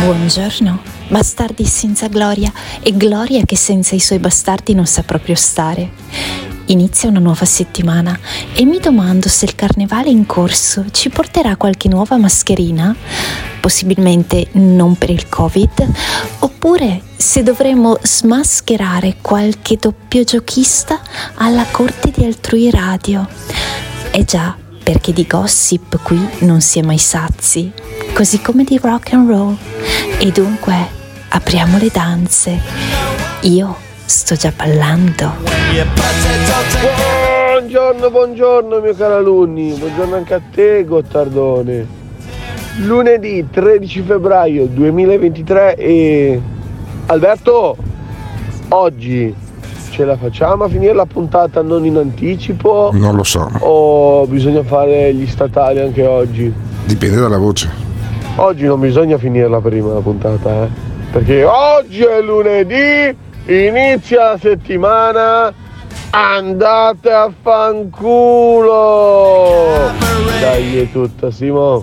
Buongiorno, bastardi senza gloria e gloria che senza i suoi bastardi non sa proprio stare. Inizia una nuova settimana e mi domando se il carnevale in corso ci porterà qualche nuova mascherina, possibilmente non per il Covid, oppure se dovremo smascherare qualche doppio giochista alla corte di altrui radio. Eh già, perché di gossip qui non si è mai sazi, così come di rock and roll. E dunque apriamo le danze. Io sto già ballando. Buongiorno, buongiorno mio caro alunni, buongiorno anche a te Gottardone. Lunedì 13 febbraio 2023 e Alberto, oggi ce la facciamo a finire la puntata non in anticipo Non lo so, o bisogna fare gli statali anche oggi? dipende dalla voce. Oggi non bisogna finirla prima la puntata, eh? Perché oggi è lunedì, inizia la settimana, andate a fanculo! Dai, è tutta, Simo.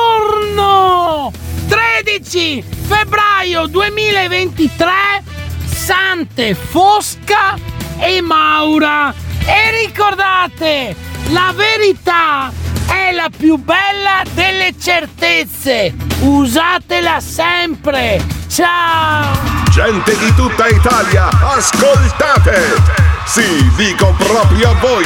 13 febbraio 2023 Sante Fosca e Maura e ricordate la verità è la più bella delle certezze usatela sempre ciao Gente di tutta Italia, ascoltate! Sì, dico proprio a voi!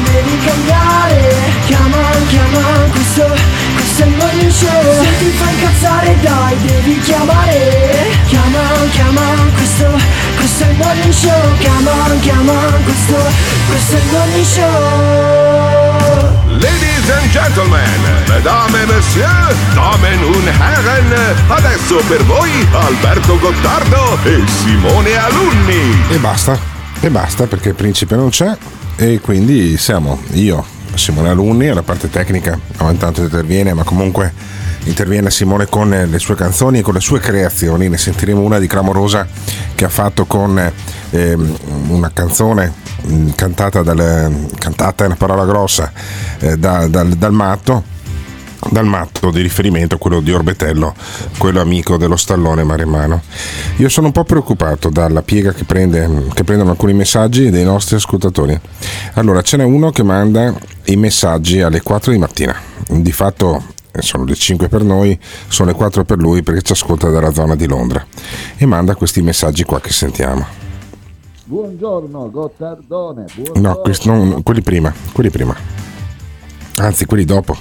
chiamare. Chiama, chiama, questo, questo è il morning show. Chiama, chiama, questo, questo è il morning show. Ladies and gentlemen, mesdames et messieurs, damen und herren, adesso per voi Alberto Gottardo e Simone Alunni. E basta, e basta perché il principe non c'è e quindi siamo io, Simone Alunni, alla parte tecnica, ogni tanto interviene, ma comunque interviene Simone con le sue canzoni e con le sue creazioni, ne sentiremo una di clamorosa che ha fatto con ehm, una canzone mh, cantata, dal, cantata è una parola grossa, eh, da- dal, dal matto dal matto di riferimento, quello di Orbetello, quello amico dello stallone maremmano. Io sono un po' preoccupato dalla piega che, prende, che prendono alcuni messaggi dei nostri ascoltatori. Allora, ce n'è uno che manda i messaggi alle 4 di mattina. Di fatto eh, sono le 5 per noi, sono le 4 per lui perché ci ascolta dalla zona di Londra. E manda questi messaggi qua che sentiamo. Buongiorno Gottardone, buongiorno. No, questi- non- quelli prima, quelli prima. Anzi, quelli dopo.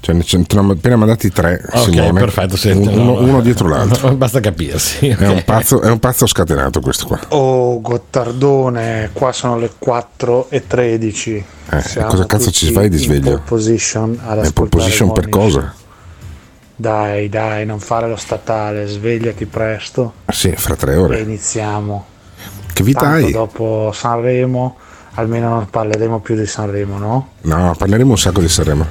Cioè, ne ce ne hanno appena mandati tre, Ok, Simone. perfetto, senti, uno, no, no. uno dietro l'altro. Basta capirsi. È, un pazzo, è un pazzo scatenato questo qua. Oh Gottardone, qua sono le 4 e 13. Eh, cosa cazzo ci fai di sveglio? In pole position in position per cosa? Dai, dai, non fare lo statale, svegliati presto Sì, fra tre e ore. iniziamo. Che vita Tanto hai? dopo Sanremo, almeno non parleremo più di Sanremo, no? No, parleremo un sacco di Sanremo.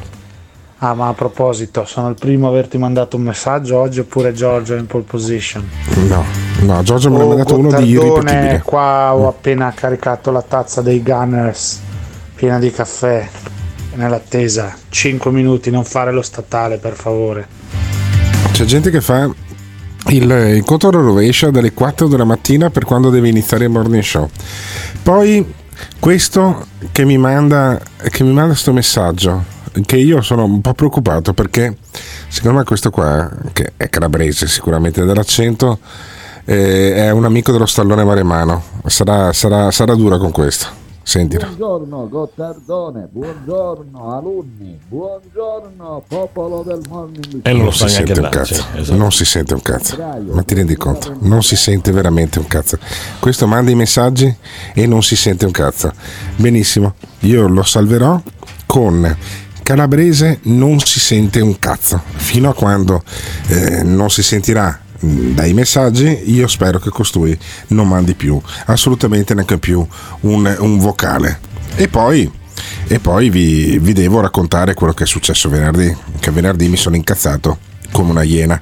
Ah, ma a proposito, sono il primo a averti mandato un messaggio oggi oppure Giorgio è in pole position? No, no, Giorgio me ne ha Oh, mandato uno di irripetibile. qua ho appena caricato la tazza dei Gunners piena di caffè nell'attesa. 5 minuti, non fare lo statale, per favore. C'è gente che fa il, il conto alla rovescia dalle 4 della mattina per quando deve iniziare il morning show. Poi questo che mi manda che mi manda sto messaggio che io sono un po' preoccupato perché secondo me questo qua che è calabrese sicuramente dall'accento eh, è un amico dello stallone maremano. Sarà, sarà, sarà dura con questo. Sentilo. Buongiorno Gottardone, buongiorno alunni, buongiorno popolo del morning E non lo non si sente un cazzo. esatto. non si sente un cazzo. Ma ti rendi conto? Non si sente veramente un cazzo. Questo manda i messaggi e non si sente un cazzo. Benissimo. Io lo salverò con calabrese non si sente un cazzo. Fino a quando eh, non si sentirà mh, dai messaggi io spero che costui non mandi più assolutamente neanche più un, un vocale. E poi e poi vi, vi devo raccontare quello che è successo venerdì, che venerdì mi sono incazzato come una iena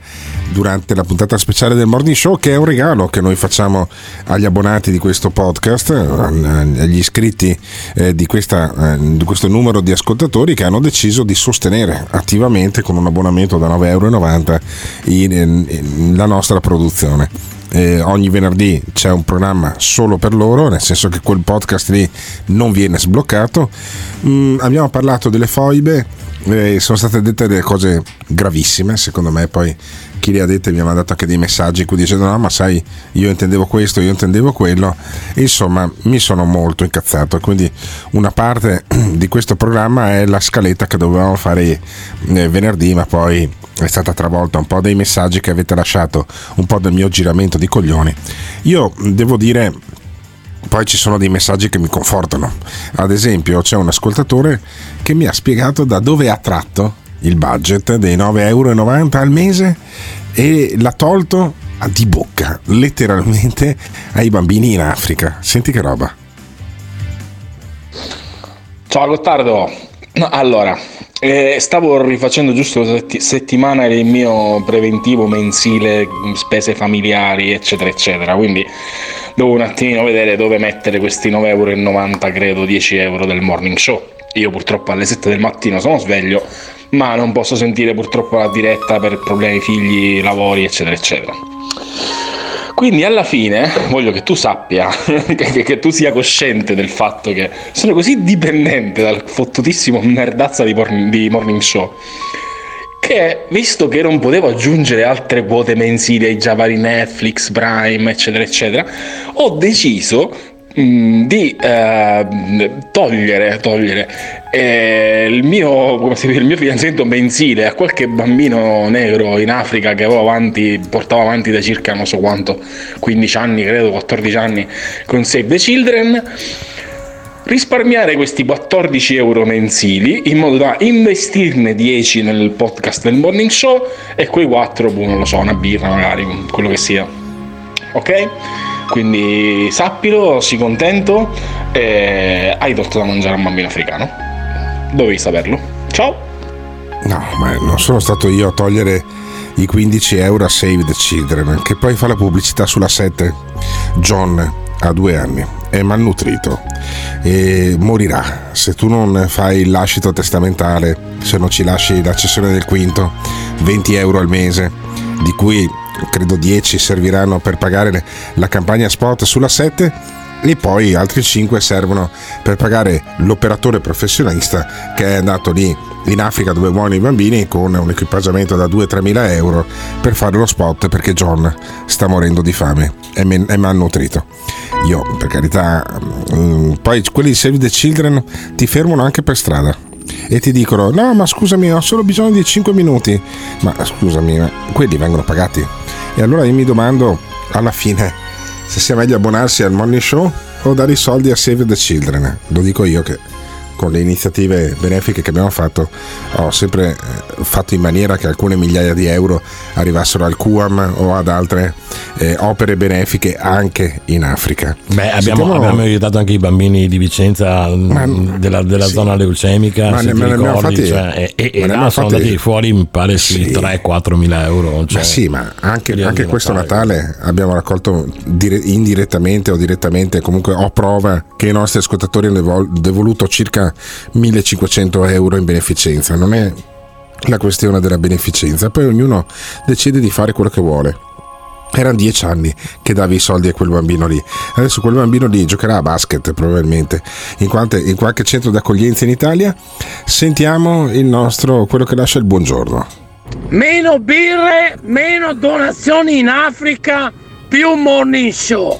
durante la puntata speciale del Morning Show che è un regalo che noi facciamo agli abbonati di questo podcast, agli iscritti eh, di, questa, eh, di questo numero di ascoltatori che hanno deciso di sostenere attivamente con un abbonamento da 9,90 euro la nostra produzione. Eh, ogni venerdì c'è un programma solo per loro, nel senso che quel podcast lì non viene sbloccato. Mm, abbiamo parlato delle foibe, eh, sono state dette delle cose gravissime, secondo me. Poi chi le ha dette mi ha mandato anche dei messaggi cui dicendo: No, ma sai, io intendevo questo, io intendevo quello. Insomma, mi sono molto incazzato. Quindi, una parte di questo programma è la scaletta che dovevamo fare eh, venerdì, ma poi è stata travolta un po' dai messaggi che avete lasciato, un po' del mio giramento di coglioni. Io devo dire, poi ci sono dei messaggi che mi confortano. Ad esempio, c'è un ascoltatore che mi ha spiegato da dove ha tratto il budget dei 9,90 euro al mese e l'ha tolto di bocca, letteralmente, ai bambini in Africa. Senti che roba. Ciao Gottardo, No, allora, eh, stavo rifacendo giusto la setti- settimana il mio preventivo mensile, mh, spese familiari, eccetera, eccetera, quindi devo un attimino vedere dove mettere questi 9,90 euro, credo 10 euro del morning show. Io purtroppo alle 7 del mattino sono sveglio, ma non posso sentire purtroppo la diretta per problemi figli, lavori, eccetera, eccetera. Quindi alla fine voglio che tu sappia, che, che- tu sia cosciente del fatto che sono così dipendente dal fottutissimo merdazza di, porn- di Morning Show che visto che non potevo aggiungere altre quote mensili ai già vari Netflix, Prime, eccetera, eccetera, ho deciso di eh, togliere, togliere eh, il, mio, dice, il mio finanziamento mensile a qualche bambino negro in Africa che avanti, portavo avanti da circa non so quanto, 15 anni, credo, 14 anni con Save the Children risparmiare questi 14 euro mensili in modo da investirne 10 nel podcast del morning show e quei 4, boh, non lo so, una birra magari, quello che sia. Ok? Quindi sappilo, sii contento e hai tolto da mangiare a un bambino africano. Dovevi saperlo. Ciao! No, ma non sono stato io a togliere i 15 euro a Save the Children, che poi fa la pubblicità sulla 7. John ha due anni, è malnutrito e morirà se tu non fai il lascito testamentale, se non ci lasci la cessione del quinto, 20 euro al mese, di cui credo 10 serviranno per pagare la campagna spot sulla 7 e poi altri 5 servono per pagare l'operatore professionista che è andato lì in Africa dove muoiono i bambini con un equipaggiamento da 2-3 mila euro per fare lo spot perché John sta morendo di fame men- è malnutrito io per carità mm, poi quelli di Save the Children ti fermano anche per strada e ti dicono no ma scusami ho solo bisogno di 5 minuti, ma scusami, ma quelli vengono pagati. E allora io mi domando alla fine se sia meglio abbonarsi al morning show o dare i soldi a Save the Children. Lo dico io che con le iniziative benefiche che abbiamo fatto ho sempre eh, fatto in maniera che alcune migliaia di euro arrivassero al QAM o ad altre eh, opere benefiche anche in Africa. Beh, abbiamo, Sentiamo- abbiamo aiutato anche i bambini di Vicenza mh, della, della sì. zona leucemica, Ma ne- ma ricordi, fatti- cioè, e, e- e ma là sono fatti- andati fuori, mi pare, sui Sì. 3-4 mila euro. Cioè, Ma sì, ma anche, anche questo Natale. Natale abbiamo raccolto dire- indirettamente o direttamente, comunque ho prova che i nostri ascoltatori hanno devol- devoluto circa 1500 euro in beneficenza. Non è la questione della beneficenza, poi ognuno decide di fare quello che vuole. Erano dieci anni che davi i soldi a quel bambino lì. Adesso quel bambino lì giocherà a basket probabilmente in, quante- in qualche centro d'accoglienza in Italia. Sentiamo il nostro, quello che lascia il buongiorno. Meno birre, meno donazioni in Africa, più morning show.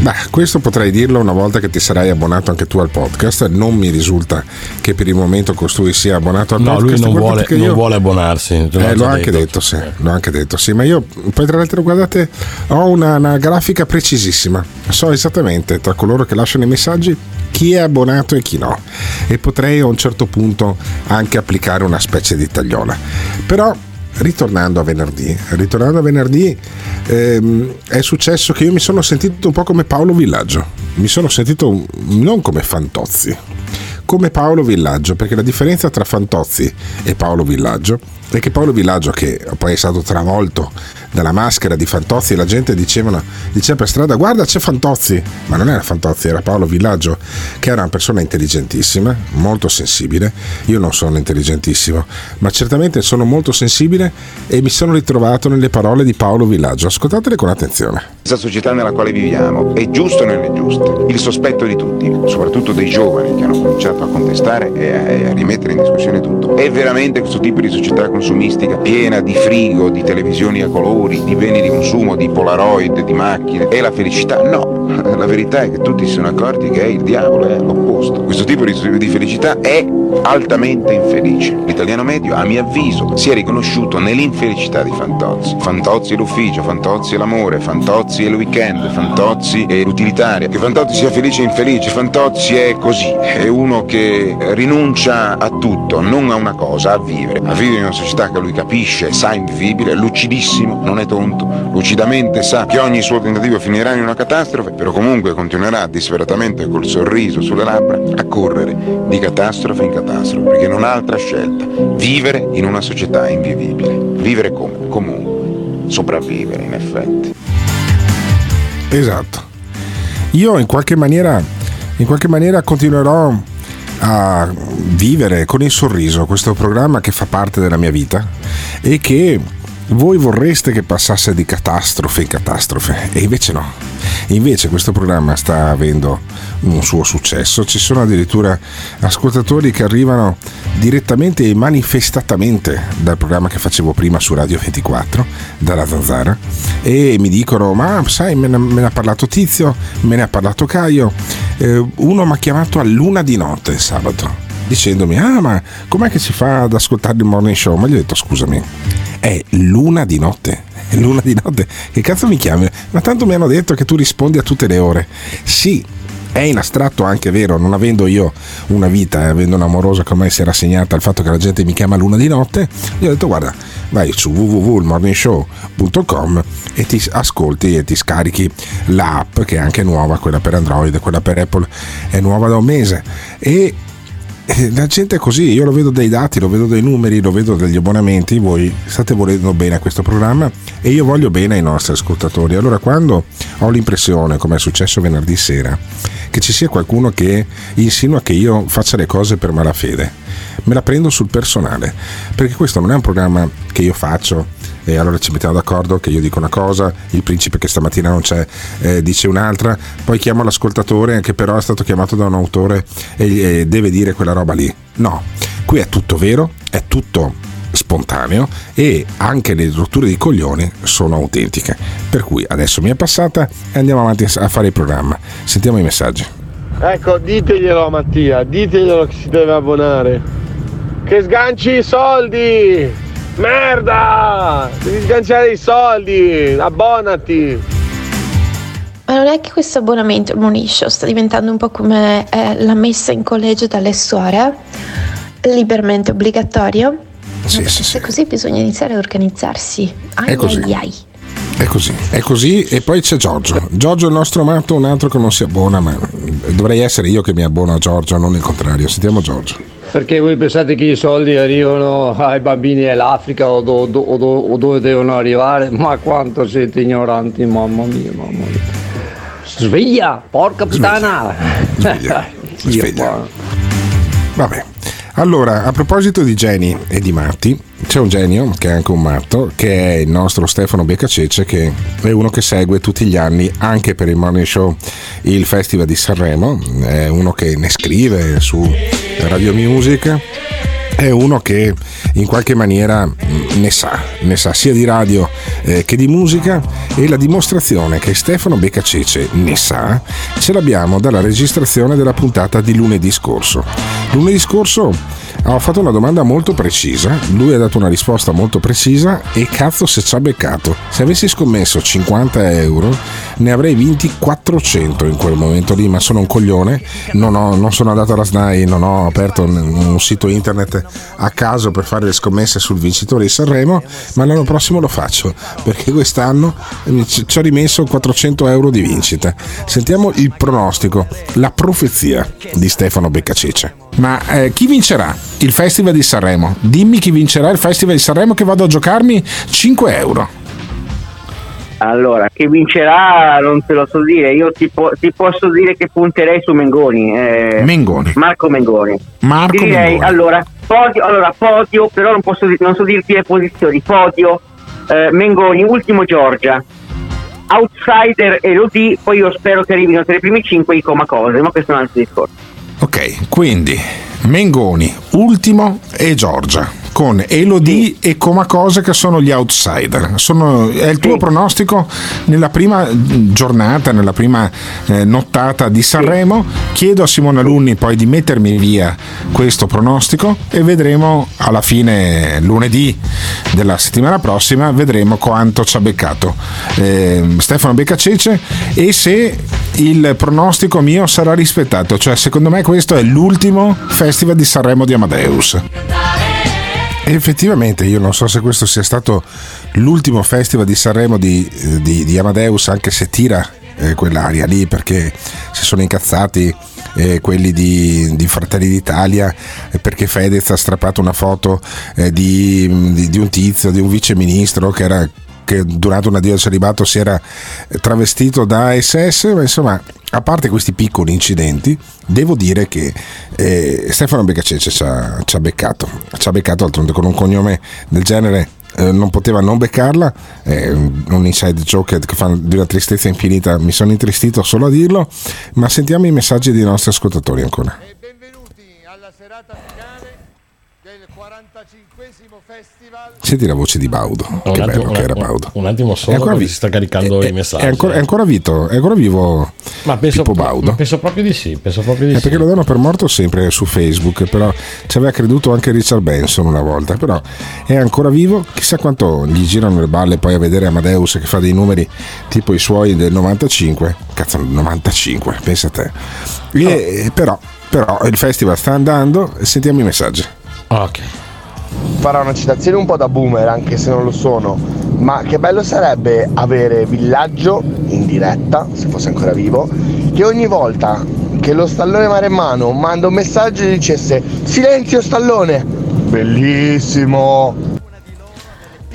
Beh, questo potrai dirlo una volta che ti sarai abbonato anche tu al podcast. Non mi risulta che per il momento costui sia abbonato al No, lui podcast. non Guardate vuole, che non io- vuole abbonarsi. Eh, l'ho anche detto, sì, l'ho anche detto, sì, ma io poi tra l'altro guardate ho una, una grafica precisissima, so esattamente tra coloro che lasciano i messaggi chi è abbonato e chi no e potrei a un certo punto anche applicare una specie di tagliola. Però ritornando a venerdì, ritornando a venerdì ehm, è successo che io mi sono sentito un po' come Paolo Villaggio, mi sono sentito non come Fantozzi, come Paolo Villaggio, perché la differenza tra Fantozzi e Paolo Villaggio è che Paolo Villaggio, che poi è stato travolto dalla maschera di Fantozzi, la gente dicevano, diceva per strada guarda c'è Fantozzi, ma non era Fantozzi, era Paolo Villaggio, che era una persona intelligentissima, molto sensibile, io non sono intelligentissimo, ma certamente sono molto sensibile e mi sono ritrovato nelle parole di Paolo Villaggio, ascoltatele con attenzione. Questa società nella quale viviamo è giusto o non è giusto? Il sospetto di tutti, soprattutto dei giovani che hanno cominciato a contestare e a, rimettere in discussione tutto. È veramente questo tipo di società consumistica piena di frigo, di televisioni a colori, di beni di consumo, di polaroid, di macchine? È la felicità? No, la verità è che tutti si sono accorti che il diavolo è l'opposto. Questo tipo di, felicità è altamente infelice. L'italiano medio, a mio avviso, si è riconosciuto nell'infelicità di Fantozzi. Fantozzi è l'ufficio, Fantozzi è l'amore, Fantozzi è il weekend, Fantozzi è l'utilitaria. Che Fantozzi sia felice o infelice, Fantozzi è così, è uno che rinuncia a tutto, non a una cosa, a vivere. A vivere in una società che lui capisce, sa invivibile, lucidissimo, non è tonto, lucidamente sa che ogni suo tentativo finirà in una catastrofe, però comunque continuerà disperatamente col sorriso sulle labbra a correre di catastrofe in catastrofe, perché non ha altra scelta. Vivere in una società invivibile. Vivere come? Comunque. Sopravvivere, in effetti. Esatto. Io in qualche maniera, in qualche maniera continuerò a vivere con il sorriso questo programma che fa parte della mia vita e che voi vorreste che passasse di catastrofe in catastrofe e invece no. Invece questo programma sta avendo un suo successo, ci sono addirittura ascoltatori che arrivano direttamente e manifestatamente dal programma che facevo prima su Radio 24, dalla Zanzara, e mi dicono, ma sai, me ne, ha parlato Tizio, me ne ha parlato Caio, eh, uno mi ha chiamato a luna di notte sabato, dicendomi, ah ma com'è che si fa ad ascoltare il morning show? Ma gli ho detto, scusami, è luna di notte. È luna di notte. Che cazzo mi chiami? Ma tanto mi hanno detto che tu rispondi a tutte le ore. Sì, è in astratto anche vero, non avendo io una vita e avendo un'amorosa che ormai si era assegnata al fatto che la gente mi chiama luna di notte, gli ho detto guarda, vai su www.morningshow.com e ti ascolti e ti scarichi l'app che è anche nuova, quella per Android, quella per Apple è nuova da un mese e eh, la gente è così, io lo vedo dai dati, lo vedo dai numeri, lo vedo dagli abbonamenti, voi state volendo bene a questo programma e io voglio bene ai nostri ascoltatori. Allora quando ho l'impressione, come è successo venerdì sera, che ci sia qualcuno che insinua che io faccia le cose per malafede, me la prendo sul personale, perché questo non è un programma che io faccio e allora ci mettiamo d'accordo che io dico una cosa, il principe che stamattina non c'è eh, dice un'altra, poi chiamo l'ascoltatore che però è stato chiamato da un autore e, e deve dire quella roba lì. No, qui è tutto vero, è tutto spontaneo e anche le rotture di coglioni sono autentiche. Per cui adesso mi è passata e andiamo avanti a fare il programma. Sentiamo i messaggi. Ecco, diteglielo a Mattia, diteglielo che si deve abbonare. che sganci i soldi! Merda! Devi sganciare i soldi! Abbonati! Ma non è che questo abbonamento al Monisho sta diventando un po' come eh, la messa in collegio dalle suore? Liberamente obbligatorio? Sì, sì, Se così bisogna iniziare a organizzarsi. Ai, È così. ai, ai. È così, è così e poi c'è Giorgio. Giorgio è il nostro matto, un altro che non si abbona, ma dovrei essere io che mi abbono a Giorgio, non il contrario. Sentiamo Giorgio. Perché voi pensate che i soldi arrivano ai bambini dell'Africa o, do- do- o do- o dove devono arrivare? Ma quanto siete ignoranti, mamma mia, mamma mia. Sveglia, porca puttana! Sveglia, sveglia. Vabbè. Allora, a proposito di geni e di matti, c'è un genio che è anche un matto, che è il nostro Stefano Beccacece, che è uno che segue tutti gli anni, anche per il Morning Show, il Festival di Sanremo, è uno che ne scrive su Radio Music, è uno che in qualche maniera mh, ne sa, ne sa sia di radio eh, che di musica e la dimostrazione che Stefano Beccacece ne sa ce l'abbiamo dalla registrazione della puntata di lunedì scorso. Lunedì scorso ho fatto una domanda molto precisa, lui ha dato una risposta molto precisa e cazzo se ci ha beccato. Se avessi scommesso 50 euro ne avrei vinti 400 in quel momento lì, ma sono un coglione, non, ho- non sono andato alla SNAI, non ho aperto un, un sito internet a caso per fare le scommesse sul vincitore di Sanremo, ma l'anno prossimo lo faccio perché quest'anno eh, ci ho rimesso 400 euro di vincita. Sentiamo il pronostico, la profezia di Stefano Beccacece. Ma eh, chi vincerà il Festival di Sanremo? Dimmi chi vincerà il Festival di Sanremo che vado a giocarmi 5 euro. Allora, chi vincerà non te lo so dire, io ti, po- ti posso dire che punterei su Mengoni. eh, Mengoni. Marco Mengoni. Marco direi, Mengoni. allora, podio, allora, podio, però non posso, non so dirti le posizioni, podio, eh, Mengoni, ultimo Giorgia, outsider Elodie, poi io spero che arrivino tra i primi cinque i coma cose, ma questo è un altro discorso. Ok, quindi Mengoni, ultimo e Giorgia con Elodie e Comacose che sono gli outsider. Sono- è il tuo pronostico nella prima giornata, nella prima eh, nottata di Sanremo. Chiedo a Simone Alunni poi di mettermi via questo pronostico e vedremo alla fine lunedì della settimana prossima vedremo quanto ci ha beccato eh, Stefano Beccacece e se il pronostico mio sarà rispettato. Cioè, secondo me questo è l'ultimo festival di Sanremo di Amadeus. Effettivamente io non so se questo sia stato l'ultimo festival di Sanremo di, di- di Amadeus, anche se tira eh, quell'aria lì perché si sono incazzati eh, quelli di, di Fratelli d'Italia eh, perché Fedez ha strappato una foto eh, di, di- di un tizio, di un viceministro che era che durante un addio al celibato si era eh, travestito da SS, ma insomma, a parte questi piccoli incidenti, devo dire che eh, Stefano Beccacece ci ha, ci ha beccato, ci ha beccato d'altronde con un cognome del genere. eh, non poteva non beccarla, è un inside joke che fa di una tristezza infinita, mi sono intristito solo a dirlo, ma sentiamo i messaggi dei nostri ascoltatori ancora. Senti la voce di Baudo, Un che attimo, bello che era Baudo. Un attimo È solo ancora perché vi- si sta caricando è, i messaggi. è ancora, è ancora vito, è ancora vivo Ma penso, Pippo Baudo. penso proprio di sì, penso proprio di È sì. perché lo danno per morto sempre su Facebook, però ci aveva creduto anche Richard Benson una volta, però è ancora vivo, chissà quanto gli girano le balle poi a vedere Amadeus che fa dei numeri tipo i suoi del 95, cazzo 95, pensa a te. E- però, però il festival sta andando, sentiamo i messaggi. Ok. Farò una citazione un po' da boomer, anche se non lo sono, ma che bello sarebbe avere Villaggio in diretta, se fosse ancora vivo, che ogni volta che lo stallone maremmano manda un messaggio e dicesse Silenzio stallone! Bellissimo!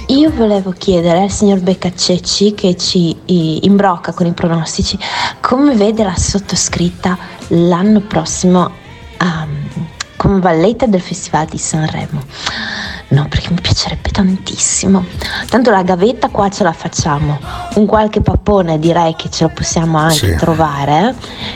Io volevo chiedere al signor Beccacecci che ci imbrocca con i pronostici come vede la sottoscritta l'anno prossimo ehm, come valletta del Festival di Sanremo. No, perché mi piacerebbe tantissimo. Tanto la gavetta qua ce la facciamo. Un qualche pappone direi che ce lo possiamo anche Sì. trovare.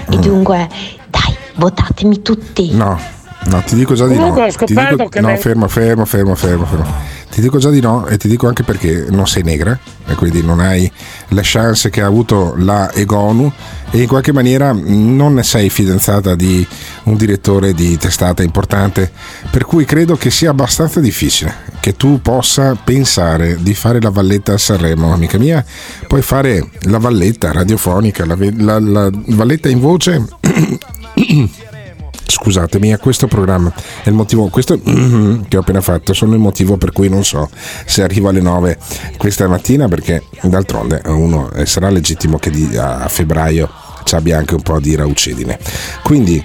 eh. E dunque, dai, votatemi tutti. No, no, ti dico già di no. Ho Ti scoperto dico- che no, lei- fermo, fermo, fermo, fermo, fermo. Ti dico già di no e ti dico anche perché non sei negra e quindi non hai le chance che ha avuto la Egonu e in qualche maniera non sei fidanzata di un direttore di testata importante, per cui credo che sia abbastanza difficile che tu possa pensare di fare la valletta a Sanremo, amica mia, puoi fare la valletta radiofonica, la, la, la valletta in voce. Scusatemi, a questo programma è il motivo, questo che ho appena fatto, sono il motivo per cui non so se arrivo alle 9 questa mattina perché d'altronde uno eh, sarà legittimo che a febbraio ci abbia anche un po' di raucedine. Quindi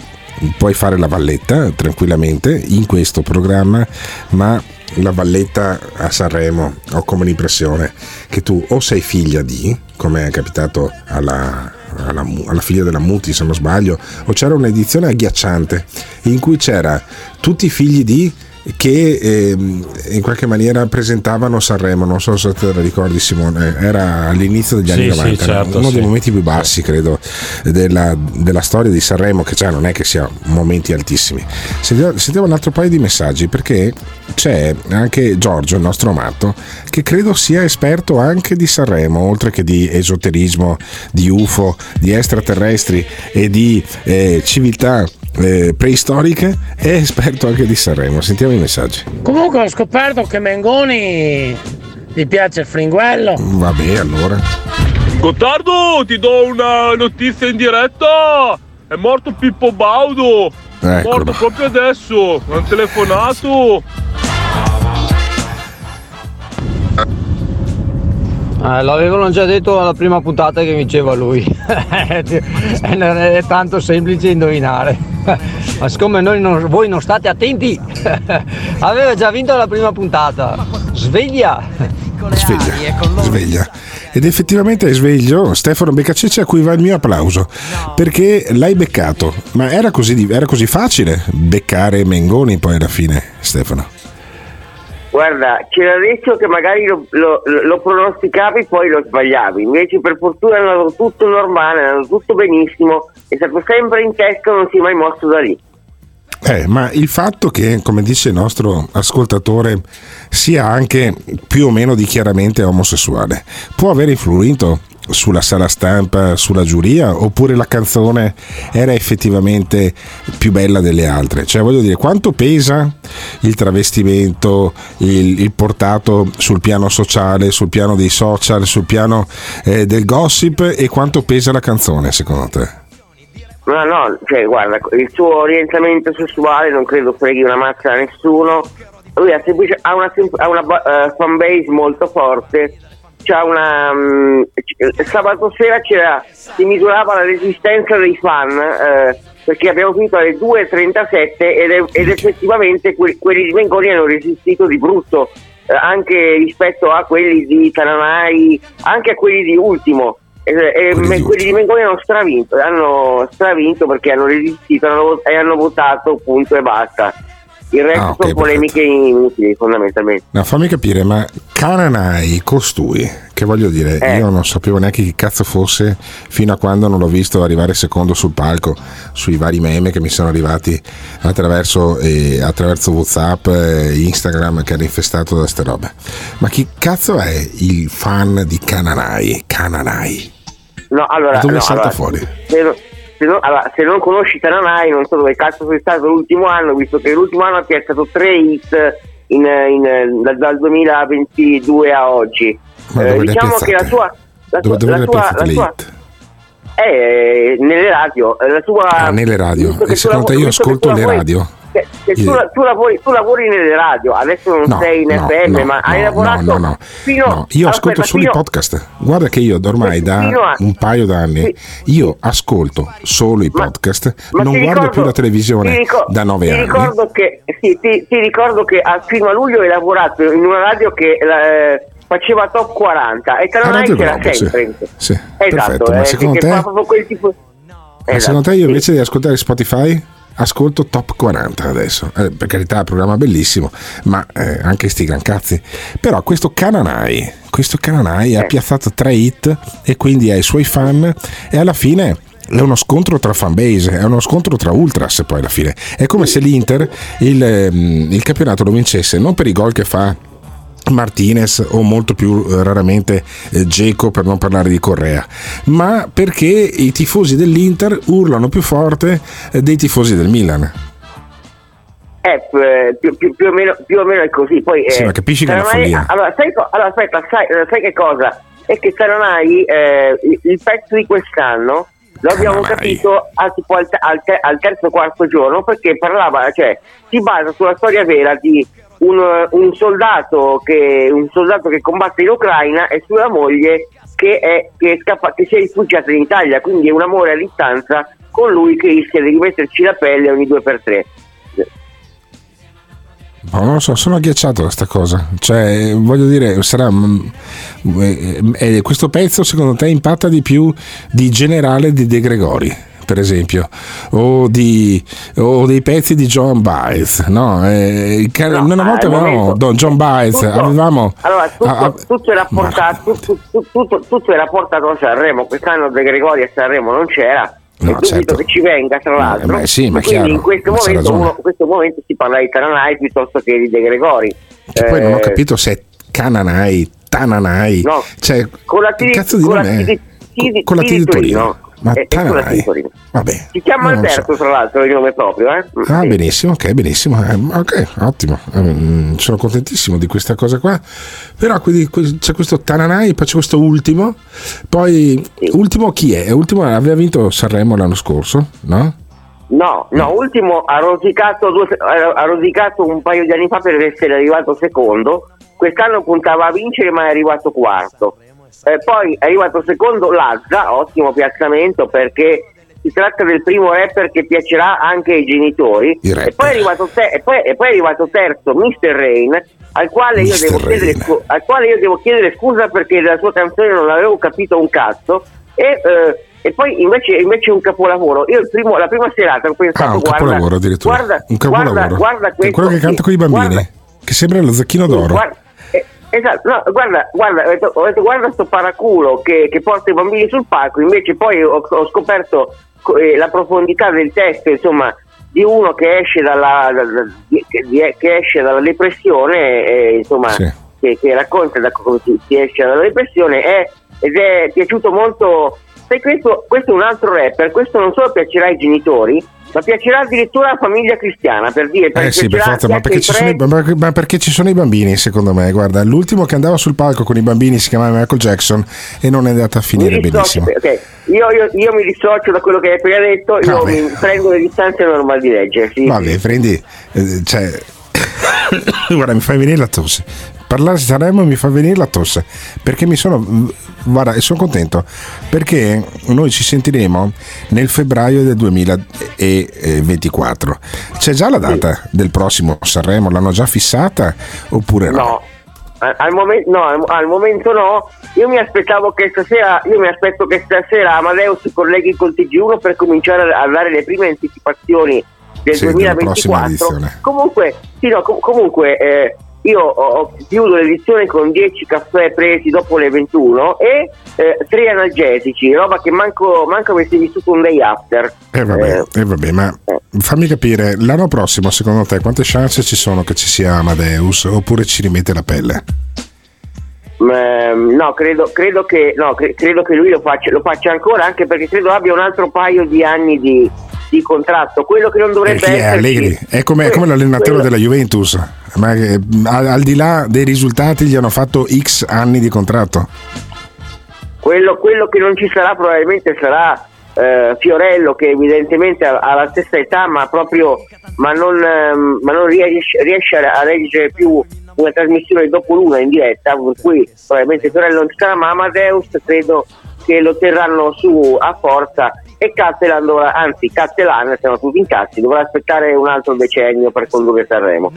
puoi fare la valletta tranquillamente in questo programma, ma la valletta a Sanremo ho come l'impressione che tu o sei figlia di, come è capitato alla, alla, alla figlia della Muti se non sbaglio, o c'era un'edizione agghiacciante in cui c'era tutti i figli di che ehm, in qualche maniera presentavano Sanremo, non so se te la ricordi Simone, era all'inizio degli anni Sì, sì, 90, certo, uno sì. dei momenti più bassi credo della, della storia di Sanremo, che già non è che sia momenti altissimi. Sentiamo, sentiamo un altro paio di messaggi perché c'è anche Giorgio, il nostro matto, che credo sia esperto anche di Sanremo, oltre che di esoterismo, di UFO, di extraterrestri e di eh, civiltà eh, preistoriche, è esperto anche di Sanremo. Sentiamo i messaggi. Comunque ho scoperto che Mengoni gli piace il fringuello. Vabbè, allora. Gottardo, ti do una notizia in diretta. È morto Pippo Baudo. È morto proprio adesso. Hanno telefonato. Eh, l'avevano già detto alla prima puntata che vinceva lui. è, è tanto semplice indovinare. Ma siccome noi non- voi non state attenti, aveva già vinto la prima puntata. Sveglia! Sveglia, sveglia. Ed effettivamente è sveglio Stefano Beccacecce a cui va il mio applauso perché l'hai beccato. Ma era così, era così facile beccare Mengoni poi alla fine, Stefano. Guarda, c'era detto che magari lo, lo- lo pronosticavi poi lo sbagliavi, invece per fortuna è andato tutto normale, è andato tutto benissimo, è stato sempre in testa, non si è mai mosso da lì. Eh, ma il fatto che, come dice il nostro ascoltatore, sia anche più o meno dichiaramente omosessuale, può aver influito sulla sala stampa, sulla giuria, oppure la canzone era effettivamente più bella delle altre? Cioè, voglio dire, quanto pesa il travestimento, il, il portato sul piano sociale, sul piano dei social, sul piano eh, del gossip e quanto pesa la canzone, secondo te? No, no, cioè guarda, il suo orientamento sessuale non credo freghi una mazza a nessuno, lui ha, semplice- ha una, ha una ba- eh, fanbase molto forte, c'ha una, c- sabato sera c'era, si misurava la resistenza dei fan, eh, perché abbiamo finito alle 2.37 ed, ed effettivamente que- quelli di Mengoni hanno resistito di brutto, eh, anche rispetto a quelli di Tananai, anche a quelli di Ultimo. E, e me- quelli di Mengoni hanno stravinto, hanno stravinto perché hanno resistito hanno e hanno votato punto e basta. Il resto Ah, ok, sono polemiche inutili fondamentalmente. No, fammi capire, ma Cananai, costui, che voglio dire, Eh. io non sapevo neanche chi cazzo fosse fino a quando non l'ho visto arrivare secondo sul palco sui vari meme che mi sono arrivati attraverso, eh, attraverso Whatsapp, eh, Instagram che era infestato da ste robe. Ma chi cazzo è il fan di Cananai? Cananai. No, allora, dove no, salta allora, fuori? Se, se non- allora, se non conosci Tananai, non so dove cazzo sei stato l'ultimo anno, visto che l'ultimo anno ha piazzato tre hit in- in- dal, dal 2022 a oggi. Eh, diciamo che la sua. La Dove, sua, dove la sua- la sua- eh, nelle radio, eh, la sua. Ah, nelle radio. E tu secondo te io ascolto le radio? Che- che tu, la- tu lavori, tu lavori nelle radio, adesso non No, sei in no, FM, no, ma hai lavorato no, no, no. fino No, io ascolto solo i podcast. Guarda che io ormai da a- un paio d'anni io ascolto solo i podcast, Ma non guardo ricordo- più la televisione ricor- da nove ti anni. Ricordo che, sì, ti, ti ricordo che a, fino a luglio hai lavorato in una radio che eh, faceva top 40 e A Tananai Radio c'era Globo, sì. sempre. Sì, Esatto, perfetto. Ma eh, secondo te, tipo... ma secondo te io invece di ascoltare Spotify ascolto Top 40 adesso? Eh, per carità, è un programma bellissimo, ma eh, anche sti gran cazzi. Però questo Cananai, questo Cananai Eh. ha piazzato tre hit e quindi ha i suoi fan e alla fine è uno scontro tra fanbase, è uno scontro tra ultras poi alla fine. È come se l'Inter il, ehm, il campionato lo vincesse non per i gol che fa Martinez o molto più eh, raramente eh, Geco per non parlare di Correa, ma perché i tifosi dell'Inter urlano più forte eh, dei tifosi del Milan. Eh, più, più- più o meno, più o meno è così. Poi, Sì, eh, ma capisci che è una follia. Allora, sai, allora, aspetta, sai, eh, sai che cosa? È che Saranai, eh, il, il pezzo di quest'anno, lo abbiamo capito al, al, al te- al terzo o quarto giorno perché parlava, cioè, si basa sulla storia vera di un, un soldato che, un soldato che combatte in Ucraina e sulla moglie che, è, che, è scappa- che si è rifugiata in Italia, quindi è un amore a distanza con lui che rischia di rimetterci la pelle ogni due per tre. Non lo so, sono agghiacciato da questa cosa. Cioè, voglio dire, sarà. mm, eh, eh, questo pezzo secondo te impatta di più di Generale di De Gregori, per esempio, o, di, o dei pezzi di John Baez, no? Eh, No, una volta avevamo Don John Baez, tutto- avevamo. Allora, tutto, ah, tutto era portato, tutto, tutto- era portato a Sanremo, quest'anno De Gregori a Sanremo non c'era. No, certo. che ci venga tra l'altro beh, sì, ma quindi chiaro, in questo momento, uno- in questo momento si parla di Taranai piuttosto che di De Gregori che poi non ho Eh, capito se è Cananai, Tananai, No, cioè, con la che T cazzo di con la Con la T di Torino. Ma Eh, è Tananai. Torino. Vabbè. si chiama lo so. Alberto tra l'altro il nome proprio eh? Ah, Sì. benissimo, ok, benissimo. Eh, ok, ottimo. Eh, sono contentissimo di questa cosa qua. Però quindi c'è questo Tananai, poi c'è questo ultimo. Poi, ultimo chi è? Ultimo aveva vinto Sanremo l'anno scorso, no? No, no, ultimo ha rosicato, due- ha rosicato un paio di anni fa per essere arrivato secondo. Quest'anno puntava a vincere, ma è arrivato quarto. Eh, poi è arrivato secondo Lazza, ottimo piazzamento perché si tratta del primo rapper che piacerà anche ai genitori. E poi, è arrivato te- e, poi, e poi è arrivato terzo Mr. Rain, al quale, io Mr. devo chiedere, Rain. scu- al quale io devo chiedere scusa perché della sua canzone non avevo capito un cazzo. E, eh, e poi invece, invece è un capolavoro. Io il primo- la prima serata ho pensato: Ah, un guarda, capolavoro addirittura. guarda, un capolavoro. guarda, guarda questo, quello che canta sì, con i bambini, guarda- che sembra lo zacchino d'oro. Guarda, eh, esatto, no, guarda, guarda, ho detto, ho detto, guarda sto paraculo che, che porta i bambini sul palco, invece poi ho, ho scoperto co- eh, la profondità del testo, insomma, di uno che esce dalla, da- da- di- che, esce dalla depressione, eh, insomma, che, che racconta da come si, si esce dalla depressione, è- ed è piaciuto molto. Sai, questo, questo è un altro rapper, questo non solo piacerà ai genitori, ma piacerà addirittura alla famiglia cristiana, per dire, Eh sì, per forza, ma perché, ai ci sono i, ma- perché ci sono i bambini, secondo me. Guarda, l'ultimo che andava sul palco con i bambini si chiamava Michael Jackson e non è andata a finire benissimo. ok, Io, io- io mi dissocio da quello che hai appena detto, io Vabbè. mi prendo le distanze normali di legge. Sì, Vabbè, prendi. eh, cioè, guarda, mi fai venire la tosse. Parlare di Sanremo mi fa venire la tosse. Perché mi sono. Guarda, e sono contento. Perché noi ci sentiremo nel febbraio del 2024. C'è già la data del prossimo Sanremo? L'hanno già fissata? Oppure no? No, al, momen- no, al, al momento no. Io mi aspettavo che stasera, io mi aspetto che stasera Amadeus si colleghi col TG1 per cominciare a, dare le prime anticipazioni del Sì, della prossima 2024. edizione. Comunque, sì, no, com- comunque eh, io ho, chiudo l'edizione con 10 caffè presi dopo le 21 e eh, 3 analgesici, roba che manco, manco avessi vissuto un day after. Eh vabbè, eh, vabbè, ma fammi capire, l'anno prossimo secondo te quante chance ci sono che ci sia Amadeus oppure ci rimette la pelle? Ehm, no, credo, credo, che, no, cre- credo che lui lo faccia, lo faccia ancora, anche perché credo abbia un altro paio di anni di, di contratto. Quello che non dovrebbe Perché è essere. Allegri, è come, è come l'allenatore della Juventus, ma che, al, al di là dei risultati gli hanno fatto X anni di contratto. Quello, quello che non ci sarà probabilmente sarà eh, Fiorello che evidentemente ha, ha la stessa età ma proprio ma non, ehm, ma non riesce, riesce a, a reggere più una trasmissione dopo l'una in diretta per cui probabilmente Fiorello non ci sarà ma Amadeus credo che lo terranno su a forza e Cattelan dovrà, anzi Cattelan siamo tutti incazzi dovrà aspettare un altro decennio per condurre Sanremo.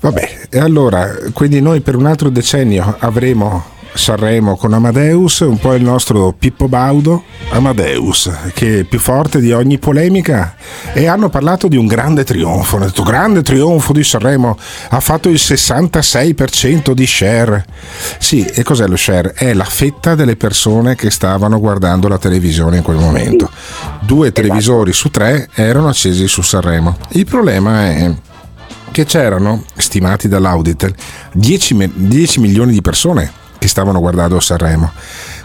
Vabbè, e allora, quindi noi per un altro decennio avremo Sanremo con Amadeus, un po' il nostro Pippo Baudo, Amadeus, che è più forte di ogni polemica e hanno parlato di un grande trionfo, hanno detto grande trionfo di Sanremo, ha fatto il 66% di share. Sì, e cos'è lo share? È la fetta delle persone che stavano guardando la televisione in quel momento. Due televisori su tre erano accesi su Sanremo. Il problema è che c'erano, stimati dall'Auditor, 10, me- 10 milioni di persone che stavano guardando Sanremo.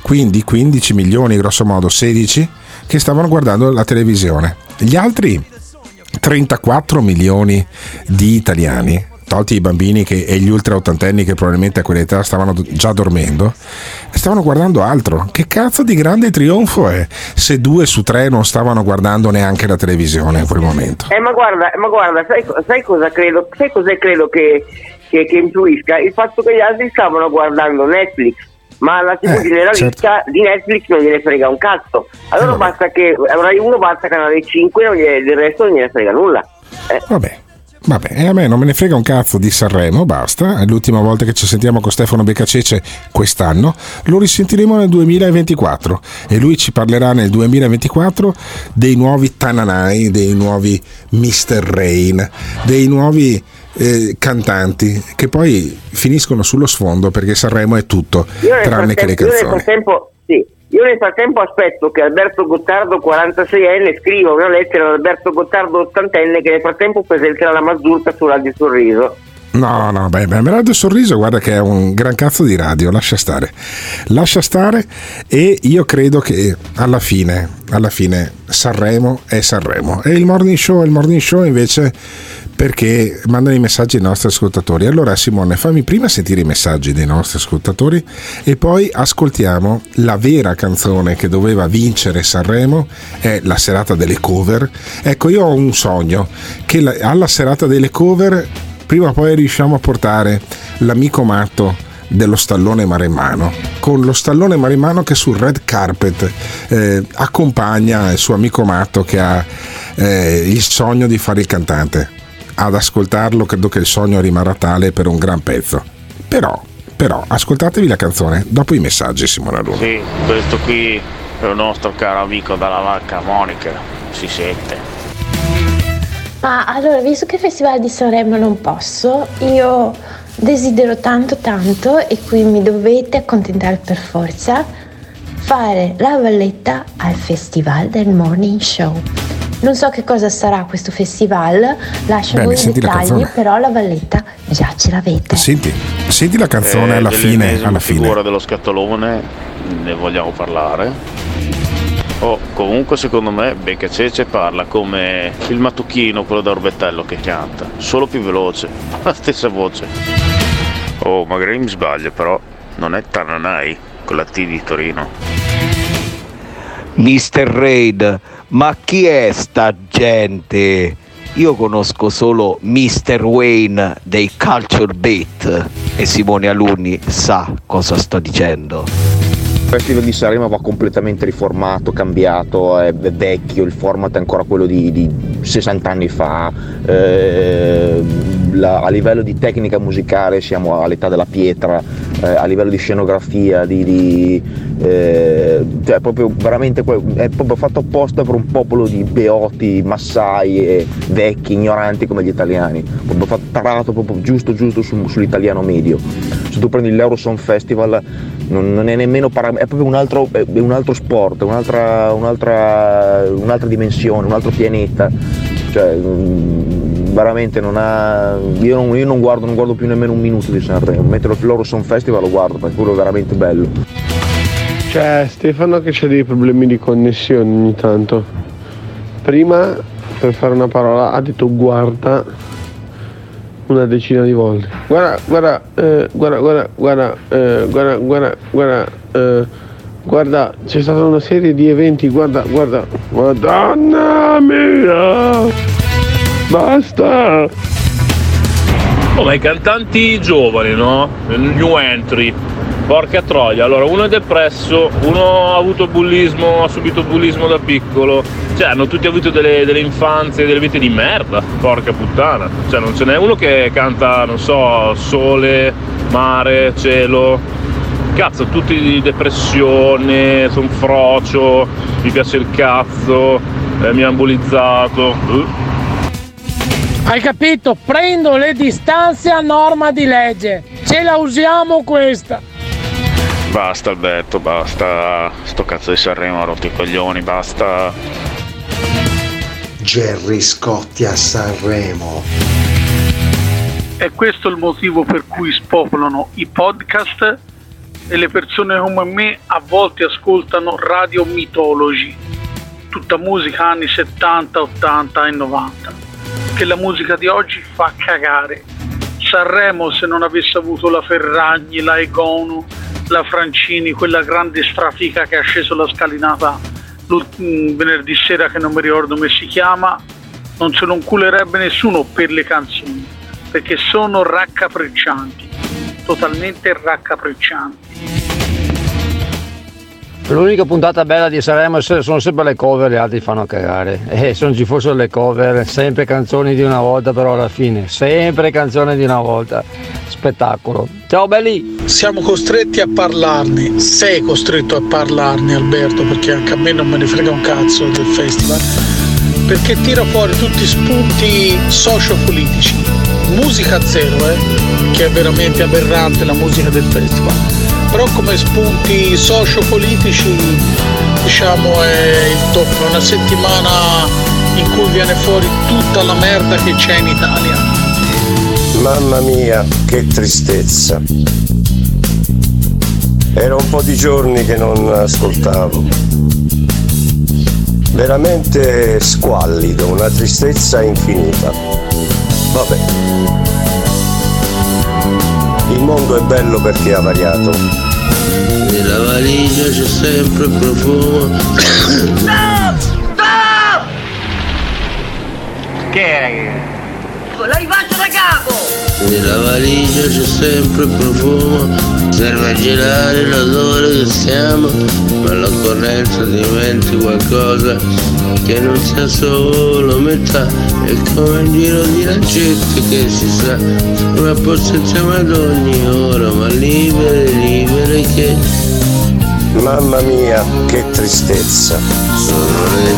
Quindi 15 milioni, grosso modo 16, che stavano guardando la televisione. Gli altri 34 milioni di italiani, tolti i bambini che, e gli ultra ottantenni che probabilmente a quell'età stavano già dormendo, stavano guardando altro. Che cazzo di grande trionfo è se due su tre non stavano guardando neanche la televisione in quel momento? Eh, ma guarda, ma guarda sai, sai cosa credo? Sai cosa credo che, che, che influisca? Il fatto che gli altri stavano guardando Netflix. Ma la TV Eh, generalista di Netflix non gliene frega un cazzo. Allora basta che avrai uno basta canale 5 non gliene- del resto non gliene frega nulla. Eh, Vabbè. Vabbè, e a me non me ne frega un cazzo di Sanremo, basta. È l'ultima volta che ci sentiamo con Stefano Beccacece quest'anno. Lo risentiremo nel 2024 e lui ci parlerà nel 2024 dei nuovi Tananai, dei nuovi Mr. Rain, dei nuovi eh, cantanti che poi finiscono sullo sfondo perché Sanremo è tutto, tranne che le canzoni. sì, io nel frattempo aspetto che Alberto Gottardo 46enne scriva una lettera ad Alberto Gottardo 80enne che nel frattempo presenterà la Mazurka su Radio Sorriso. No, no, beh, beh, Radio Sorriso, guarda che è un gran cazzo di radio, lascia stare. Lascia stare e io credo che alla fine, alla fine Sanremo è Sanremo. E il morning show è il morning show invece perché mandano i messaggi ai nostri ascoltatori. Allora Simone, fammi prima sentire i messaggi dei nostri ascoltatori e poi ascoltiamo la vera canzone che doveva vincere Sanremo, è la serata delle cover. Ecco, io ho un sogno che la- alla serata delle cover prima o poi riusciamo a portare l'amico matto dello stallone maremmano con lo stallone maremmano che sul red carpet eh, accompagna il suo amico matto che ha eh, il sogno di fare il cantante. Ad ascoltarlo credo che il sogno rimarrà tale per un gran pezzo. Però però ascoltatevi la canzone dopo i messaggi Simona Luna. Sì, questo qui è il nostro caro amico dalla vacca Monica, si sente. Ma allora, visto che il Festival di Sanremo non posso, io desidero tanto tanto e qui mi dovete accontentare per forza fare la valletta al Festival del Morning Show. Non so che cosa sarà questo festival, lascio Bene, voi i dettagli, però la valletta già ce l'avete. senti, senti la canzone Eh, alla fine alla fine figura dello scatolone, ne vogliamo parlare. Oh, comunque secondo me Becca Cece parla come il mattucchino, quello da Orbetello che canta, solo più veloce, la stessa voce. Oh, magari mi sbaglio, però non è Tananai con la T di Torino. Mr. Raid, ma chi è sta gente? Io conosco solo Mr. Wayne dei Culture Beat e Simone Alunni sa cosa sto dicendo. Festival di Sanremo va completamente riformato, cambiato, è vecchio, il format è ancora quello di, di 60 anni fa, eh, la- a livello di tecnica musicale siamo all'età della pietra, eh, a livello di scenografia, di, di, eh, cioè proprio veramente è proprio fatto apposta per un popolo di beoti, massai vecchi, ignoranti come gli italiani, proprio fatto tarato proprio giusto giusto su- sull'italiano medio. Se tu prendi l'Eurosong Festival non, non è nemmeno para- è proprio un altro, un altro sport, un'altra, un'altra, un'altra dimensione, un altro pianeta. Cioè, mm, veramente non ha. Io non, io non guardo, non guardo più nemmeno un minuto di Sanremo. Mentre l'Euroson Festival lo guardo perché quello è veramente bello. C'è Stefano che c'ha dei problemi di connessione ogni tanto. Prima, per fare una parola, ha detto guarda una decina di volte. Guarda, guarda, eh, guarda, guarda, guarda, eh, guarda, guarda, guarda, eh, guarda, c'è stata una serie di eventi, guarda, guarda, madonna mia! Basta! Oh, ma i cantanti giovani, no? New entry. Porca troia, allora uno è depresso, uno ha avuto bullismo, ha subito bullismo da piccolo, cioè hanno tutti avuto delle, delle infanzie, delle vite di merda, porca puttana, cioè non ce n'è uno che canta, non so, sole, mare, cielo, cazzo, tutti di depressione, sono frocio, mi piace il cazzo, eh, mi ha embolizzato, uh. Hai capito? Prendo le distanze a norma di legge. Ce la usiamo questa. Basta Alberto, basta, sto cazzo di Sanremo ha rotto i coglioni, basta. Gerry Scotti a Sanremo. È questo il motivo per cui spopolano i podcast e le persone come me a volte ascoltano radio mitologi, tutta musica anni 70, 80 e 90, che la musica di oggi fa cagare. Sanremo se non avesse avuto la Ferragni, la Egonu, la Francini, quella grande strafica che ha sceso la scalinata mm, venerdì sera che non mi ricordo come si chiama, non se lo inculerebbe nessuno per le canzoni, perché sono raccapriccianti, totalmente raccapriccianti. L'unica puntata bella di Sanremo sono sempre le cover, gli altri fanno cagare. E se non ci fossero le cover, sempre canzoni di una volta, però alla fine, sempre canzoni di una volta. Spettacolo. Ciao belli! Siamo costretti a parlarne, sei costretto a parlarne Alberto, perché anche a me non me ne frega un cazzo del festival, perché tira fuori tutti spunti sociopolitici. Musica zero, eh, che è veramente aberrante la musica del festival. Però come spunti sociopolitici diciamo è il top, è una settimana in cui viene fuori tutta la merda che c'è in Italia. Mamma mia, che tristezza. Era un po' di giorni che non ascoltavo. Veramente squallido, una tristezza infinita. Vabbè. Il mondo è bello perché ha variato. Nella valigia c'è sempre profumo. Stop! Stop! Che era che? La rifaccio da capo! Nella valigia c'è sempre profumo. Serve a girare l'odore che siamo, ma all'occorrenza diventi qualcosa che non sia solo metà. È come un giro di lancette che si sa, sovrapposizione ad ogni ora, ma libere, libere che Mamma mia, che tristezza. sono le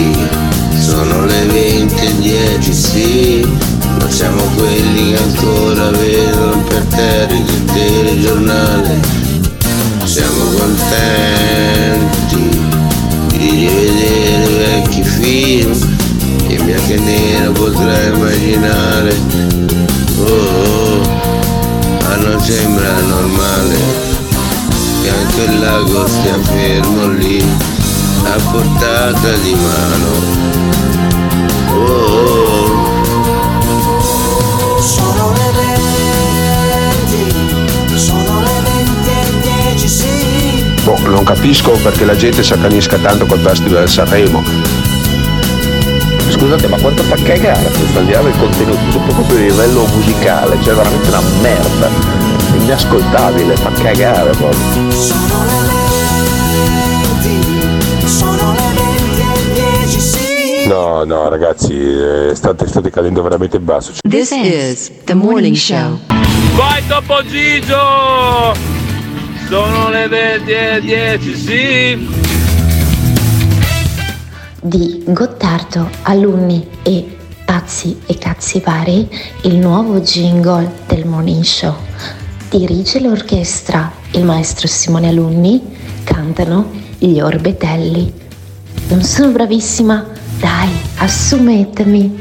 20, sono le 20 e 10, sì, ma siamo quelli che ancora vedono per terra il telegiornale. Siamo contenti di rivedere vecchi film che bianco e nero potrei immaginare. Oh, oh, ma non sembra normale che anche il lago stia fermo lì a portata di mano. Oh, oh. Sono le 20, sono le 20 e 10, sì. Boh, non capisco perché la gente si accanisca tanto col Festival del Sanremo. Scusate, ma quanto fa cagare questo al di là del contenuto, soprattutto a livello musicale, cioè veramente una merda, inascoltabile, fa cagare proprio. No, no ragazzi, eh, state, state cadendo veramente in basso. This is the morning show. Vai Topo Gigio! Sono le 20 e 10, sì! di Gottardo, alunni e pazzi e cazzi vari, il nuovo jingle del Morning Show. Dirige l'orchestra il maestro Simone Alunni, cantano gli Orbetelli. Non sono bravissima? Dai, assumetemi.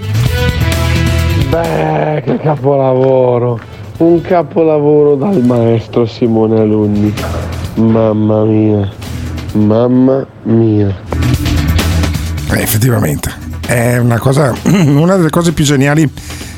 Beh, che capolavoro! Un capolavoro dal maestro Simone Alunni. Mamma mia, mamma mia. Eh, effettivamente, è una, cosa, una delle cose più geniali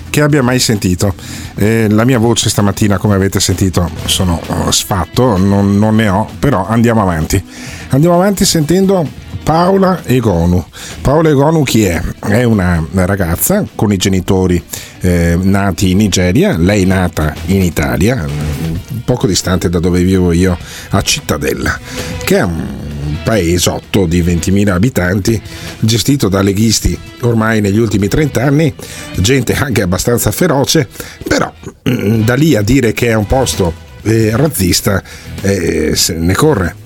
che abbia mai sentito. Eh, la mia voce stamattina, come avete sentito, sono eh, sfatto, non, non ne ho, però andiamo avanti. Andiamo avanti sentendo Paola Egonu. Paola Egonu chi è? È una ragazza con i genitori eh, nati in Nigeria, lei nata in Italia, poco distante da dove vivo io, a Cittadella, che è un paesotto di 20.000 abitanti, gestito da leghisti ormai negli ultimi 30 anni, gente anche abbastanza feroce, però mm, da lì a dire che è un posto eh, razzista eh, ne corre.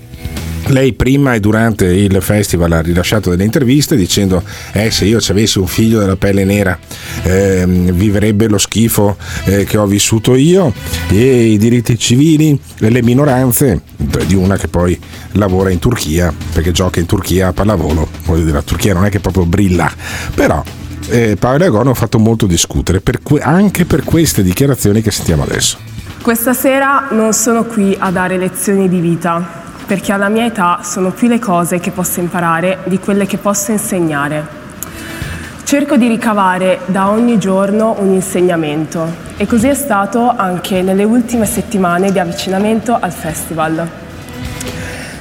Lei prima e durante il festival ha rilasciato delle interviste dicendo eh se io ci avessi un figlio della pelle nera eh, vivrebbe lo schifo eh, che ho vissuto io e i diritti civili e le minoranze di una che poi lavora in Turchia perché gioca in Turchia a pallavolo la Turchia non è che proprio brilla però eh, Paolo e Agono hanno fatto molto discutere, per que- anche per queste dichiarazioni che sentiamo adesso. Questa sera non sono qui a dare lezioni di vita, perché alla mia età sono più le cose che posso imparare di quelle che posso insegnare. Cerco di ricavare da ogni giorno un insegnamento e così è stato anche nelle ultime settimane di avvicinamento al festival.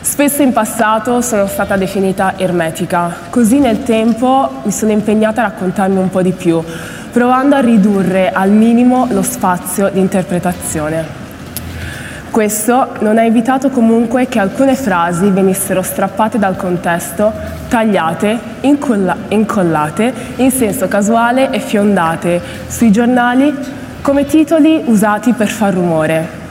Spesso in passato sono stata definita ermetica, così nel tempo mi sono impegnata a raccontarmi un po' di più, provando a ridurre al minimo lo spazio di interpretazione. Questo non ha evitato comunque che alcune frasi venissero strappate dal contesto, tagliate, incolla- incollate in senso casuale e fiondate sui giornali come titoli usati per far rumore.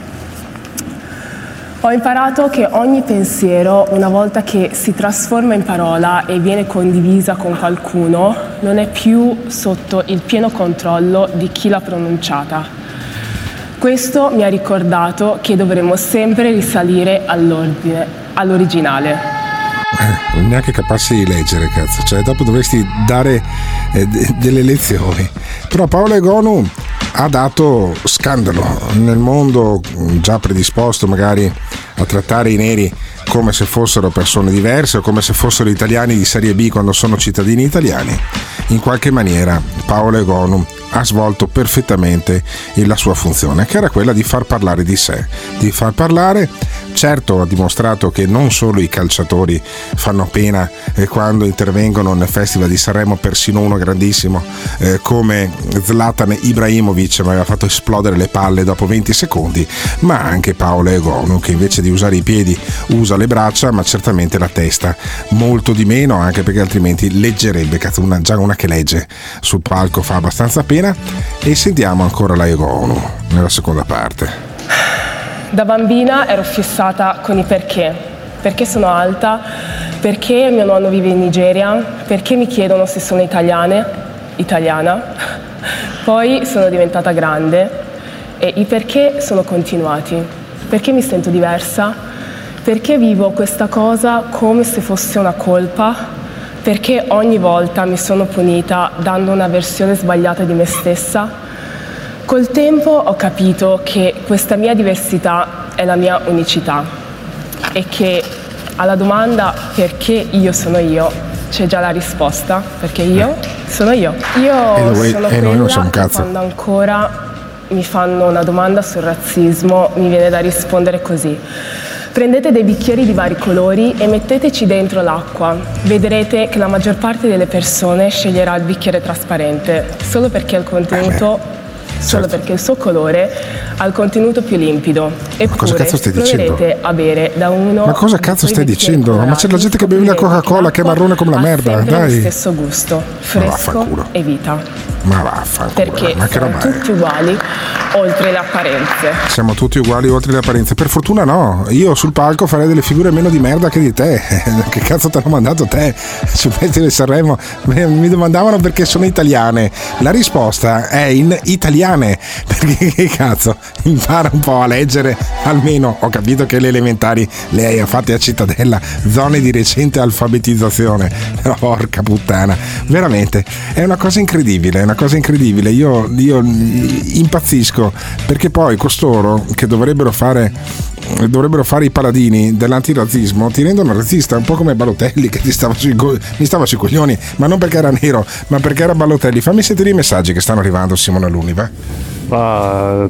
Ho imparato che ogni pensiero, una volta che si trasforma in parola e viene condivisa con qualcuno, non è più sotto il pieno controllo di chi l'ha pronunciata. Questo mi ha ricordato che dovremmo sempre risalire all'ordine, all'originale. Eh, neanche capace di leggere, cazzo. Cioè, dopo dovresti dare eh, de- delle lezioni. Però Paolo Egonu ha dato scandalo nel mondo già predisposto magari a trattare i neri come se fossero persone diverse o come se fossero italiani di serie B quando sono cittadini italiani. In qualche maniera Paolo Egonu ha svolto perfettamente la sua funzione, che era quella di far parlare di sé, di far parlare. Certo ha dimostrato che non solo i calciatori fanno pena eh, quando intervengono nel Festival di Sanremo, persino uno grandissimo eh, come Zlatan Ibrahimovic mi aveva fatto esplodere le palle dopo 20 secondi, ma anche Paolo Egonu che invece di usare i piedi usa le braccia, ma certamente la testa. Molto di meno, anche perché altrimenti leggerebbe, cazzo, una, già una che legge sul palco fa abbastanza pena e sentiamo ancora la Egonu nella seconda parte. Da bambina ero fissata con i perché. Perché sono alta, perché mio nonno vive in Nigeria, perché mi chiedono se sono italiane, italiana. Poi sono diventata grande e i perché sono continuati. Perché mi sento diversa? Perché vivo questa cosa come se fosse una colpa? Perché ogni volta mi sono punita dando una versione sbagliata di me stessa? Col tempo ho capito che questa mia diversità è la mia unicità e che alla domanda perché io sono io c'è già la risposta, perché io sono io. Io E noi- sono e noi non siamo che cazzo. quando ancora mi fanno una domanda sul razzismo mi viene da rispondere così. Prendete dei bicchieri di vari colori e metteteci dentro l'acqua. Vedrete che la maggior parte delle persone sceglierà il bicchiere trasparente solo perché il contenuto solo perché il suo colore ha il contenuto più limpido. Eppure cosa cazzo stai dicendo? a bere da uno Ma cosa cazzo stai dicendo? Ma c'è la gente che beve la Coca-Cola che è marrone come la ha merda, sempre lo dai. stesso gusto, fresco e vita. Ma vaffanculo, Perché ma sono roba tutti uguali, oltre le apparenze. Siamo tutti uguali oltre le apparenze. Per fortuna no, io sul palco farei delle figure meno di merda che di te. che cazzo ti hanno mandato te sul Festival di Sanremo? Mi domandavano perché sono italiane. La risposta è in italiane. Perché che cazzo? Impara un po' a leggere. Almeno ho capito che le elementari le hai fatte a Cittadella, zone di recente alfabetizzazione. Porca puttana. Veramente, è una cosa incredibile, una cosa incredibile. Io, io impazzisco perché poi costoro che dovrebbero fare dovrebbero fare i paladini dell'antirazzismo ti rendono razzista un po' come Balotelli che stava go- mi stava sui coglioni ma non perché era nero ma perché era Balotelli fammi sentire i messaggi che stanno arrivando Simone Luni va Ma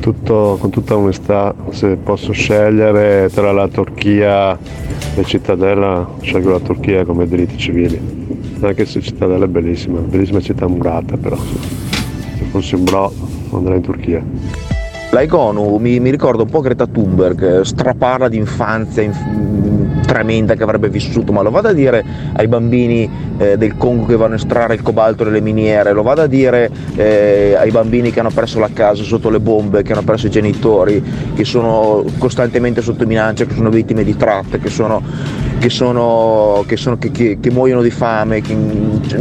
tutto- con tutta onestà, se posso scegliere tra la Turchia e Cittadella, scelgo la Turchia come diritti civili. Anche se Cittadella è bellissima, bellissima città murata però. Se fossi un bro andrei in Turchia. La Egonu mi, mi ricorda un po' Greta Thunberg, eh, straparla di infanzia inf- mm, tremenda che avrebbe vissuto, ma lo vado a dire ai bambini eh, del Congo che vanno a estrarre il cobalto nelle miniere, lo vado a dire eh, ai bambini che hanno perso la casa sotto le bombe, che hanno perso i genitori, che sono costantemente sotto minaccia, che sono vittime di tratte, che sono che, sono, che, sono- che- che- muoiono di fame,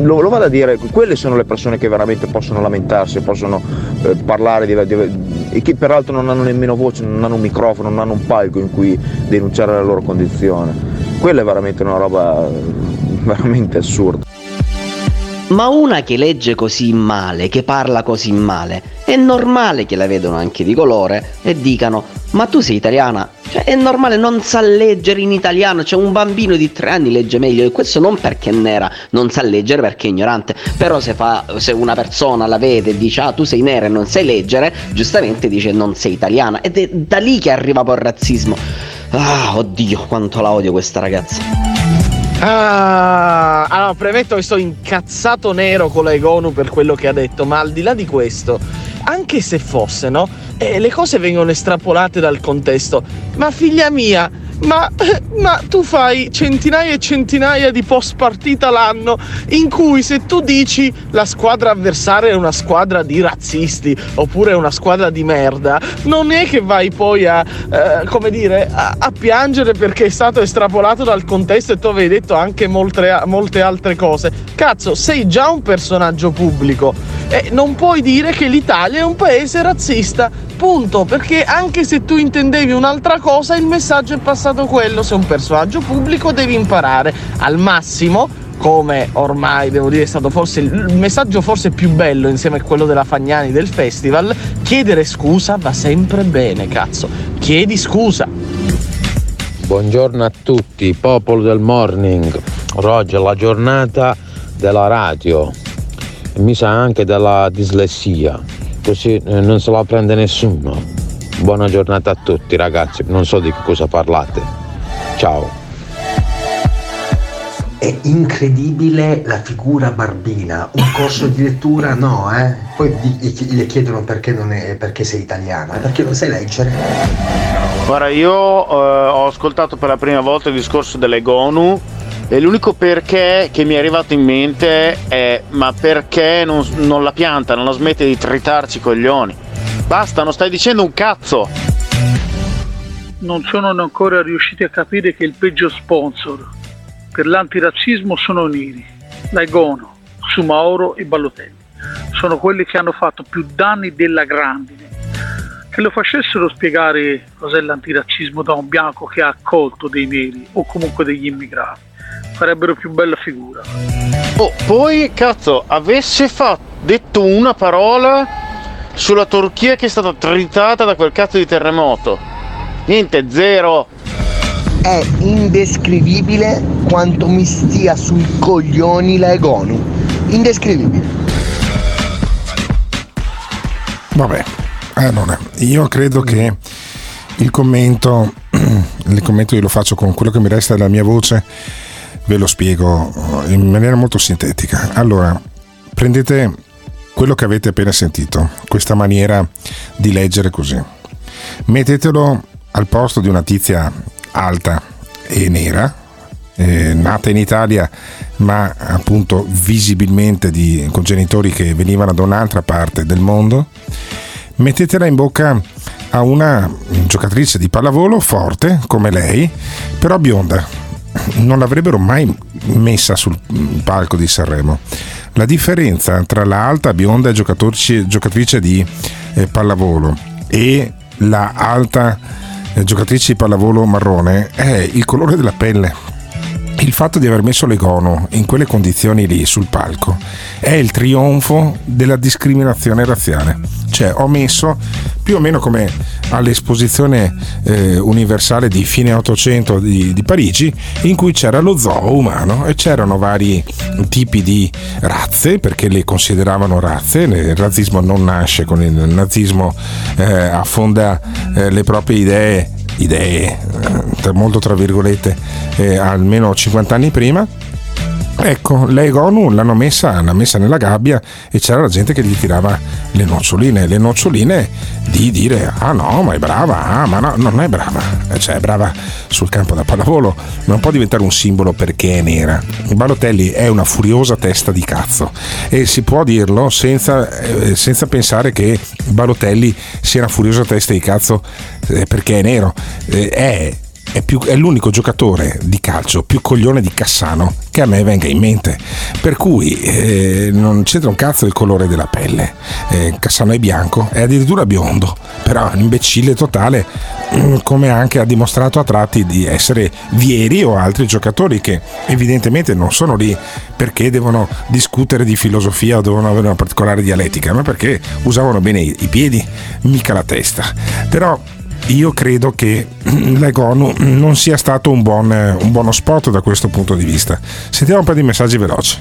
lo, lo vado a dire, quelle sono le persone che veramente possono lamentarsi, possono eh, parlare di, di- e che peraltro non hanno nemmeno voce, non hanno un microfono, non hanno un palco in cui denunciare la loro condizione. Quella è veramente una roba veramente assurda. Ma una che legge così male, che parla così male, è normale che la vedano anche di colore e dicano ma tu sei italiana? Cioè, è normale, non sa leggere in italiano, cioè un bambino di tre anni legge meglio e questo non perché è nera, non sa leggere perché è ignorante, però se, fa, se una persona la vede e dice ah tu sei nera e non sai leggere, giustamente dice non sei italiana ed è da lì che arriva poi il razzismo. Ah, oddio, quanto la odio questa ragazza. Ah, allora premetto che sto incazzato nero con la Egonu per quello che ha detto, ma al di là di questo, anche se fosse, no? Eh, le cose vengono estrapolate dal contesto. Ma figlia mia, ma, ma, tu fai centinaia e centinaia di post partita l'anno in cui se tu dici la squadra avversaria è una squadra di razzisti oppure è una squadra di merda, non è che vai poi a, eh, come dire, a, a, piangere perché è stato estrapolato dal contesto e tu avevi detto anche molte, molte altre cose. Cazzo, sei già un personaggio pubblico e non puoi dire che l'Italia è un paese razzista. Punto, perché anche se tu intendevi un'altra cosa, il messaggio è passato quello. Sei un personaggio pubblico, devi imparare al massimo come ormai devo dire è stato forse il messaggio forse più bello insieme a quello della Fagnani del festival, chiedere scusa va sempre bene, cazzo. Chiedi scusa. Buongiorno a tutti, popolo del morning. È la giornata della radio. Mi sa anche della dislessia così eh, non se la prende nessuno. Buona giornata a tutti ragazzi, non so di che cosa parlate. Ciao. È incredibile la figura barbina, un corso di lettura no, eh? Poi le chiedono perché, non è, perché sei italiana, perché non sai leggere. Guarda, io eh, ho ascoltato per la prima volta il discorso delle GONU e l'unico perché che mi è arrivato in mente è ma perché non, non la pianta, non la smette di tritarci i coglioni? Basta, non stai dicendo un cazzo! Non sono ancora riusciti a capire che il peggio sponsor per l'antirazzismo sono neri, Laigono, Sumaoro e Ballotelli. Sono quelli che hanno fatto più danni della grandine. Che lo facessero spiegare cos'è l'antirazzismo da un bianco che ha accolto dei neri o comunque degli immigrati farebbero più bella figura. Oh, poi cazzo, avesse fatto, detto una parola sulla Turchia che è stata tritata da quel cazzo di terremoto. Niente, zero. È indescrivibile quanto mi stia sui coglioni la Egonu. Indescrivibile. Vabbè, allora, io credo che il commento, il commento io lo faccio con quello che mi resta della mia voce ve lo spiego in maniera molto sintetica. Allora, prendete quello che avete appena sentito, questa maniera di leggere così. Mettetelo al posto di una tizia alta e nera, eh, nata in Italia ma appunto visibilmente di, con genitori che venivano da un'altra parte del mondo, mettetela in bocca a una giocatrice di pallavolo forte come lei, però bionda, non l'avrebbero mai messa sul palco di Sanremo. La differenza tra la alta bionda giocatrice di eh, pallavolo e la alta eh, giocatrice di pallavolo marrone è il colore della pelle. Il fatto di aver messo Legono in quelle condizioni lì sul palco è il trionfo della discriminazione razziale. Cioè ho messo più o meno come all'esposizione eh, universale di fine 800 di, di, Parigi in cui c'era lo zoo umano e c'erano vari tipi di razze perché le consideravano razze, il razzismo non nasce con il nazismo, eh, affonda eh, le proprie idee idee, eh, molto tra virgolette, eh, almeno 50 anni prima Ecco, lei Gonu l'hanno messa, l'ha messa nella gabbia e c'era la gente che gli tirava le noccioline, le noccioline di dire ah no, ma è brava, ah ma no, non è brava, cioè è brava sul campo da pallavolo, non può diventare un simbolo perché è nera. Balotelli è una furiosa testa di cazzo e si può dirlo senza, eh, senza pensare che Balotelli sia una furiosa testa di cazzo eh, perché è nero, eh, è è, più, è, l'unico giocatore di calcio più coglione di Cassano che a me venga in mente. Per cui eh, non c'entra un cazzo il colore della pelle. Eh, Cassano è bianco, è addirittura biondo, però è un imbecille totale, mm, come anche ha dimostrato a tratti di essere Vieri o altri giocatori che evidentemente non sono lì perché devono discutere di filosofia o devono avere una particolare dialettica, ma perché usavano bene i piedi, mica la testa. Però io credo che l'Egonu non sia stato un, buon, un buono spot da questo punto di vista. Sentiamo un po' di messaggi veloci.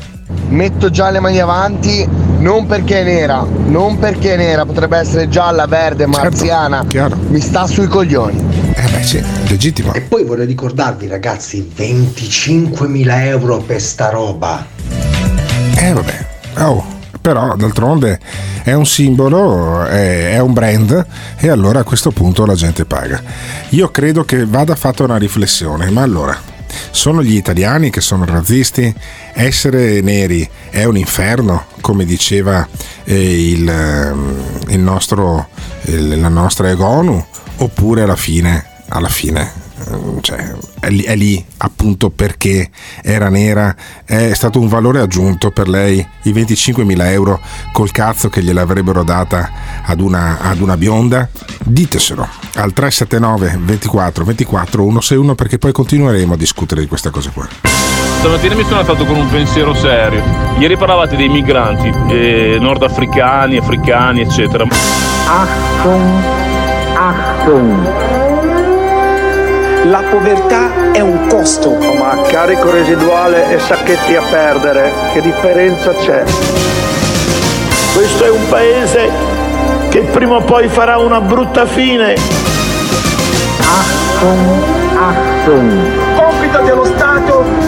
Metto già le mani avanti non perché è nera, non perché è nera, potrebbe essere gialla, verde, marziana. Certo, Mi sta sui coglioni. Eh beh sì, legittimo. E poi vorrei ricordarvi ragazzi, 25.000 euro per sta roba. Eh vabbè, oh però d'altronde è un simbolo, è, è, un brand e allora a questo punto la gente paga. Io credo che vada fatta una riflessione, ma allora, sono gli italiani che sono razzisti? Essere neri è un inferno, come diceva eh, il, ehm, il nostro, il, la nostra Egonu, oppure alla fine, alla fine cioè, è, lì, è, lì, appunto perché era nera, è stato un valore aggiunto per lei i 25.000 euro col cazzo che gliel'avrebbero data ad una, ad una bionda? Diteselo al 379 24 24 161 perché poi continueremo a discutere di queste cose qua. Stamattina mi sono alzato con un pensiero serio. Ieri parlavate dei migranti, eh, nordafricani, africani, eccetera. Achtung, Achtung. La povertà è un costo. Ma carico residuale e sacchetti a perdere, che differenza c'è? Questo è un paese che prima o poi farà una brutta fine. Achtung, Achtung. Compito dello Stato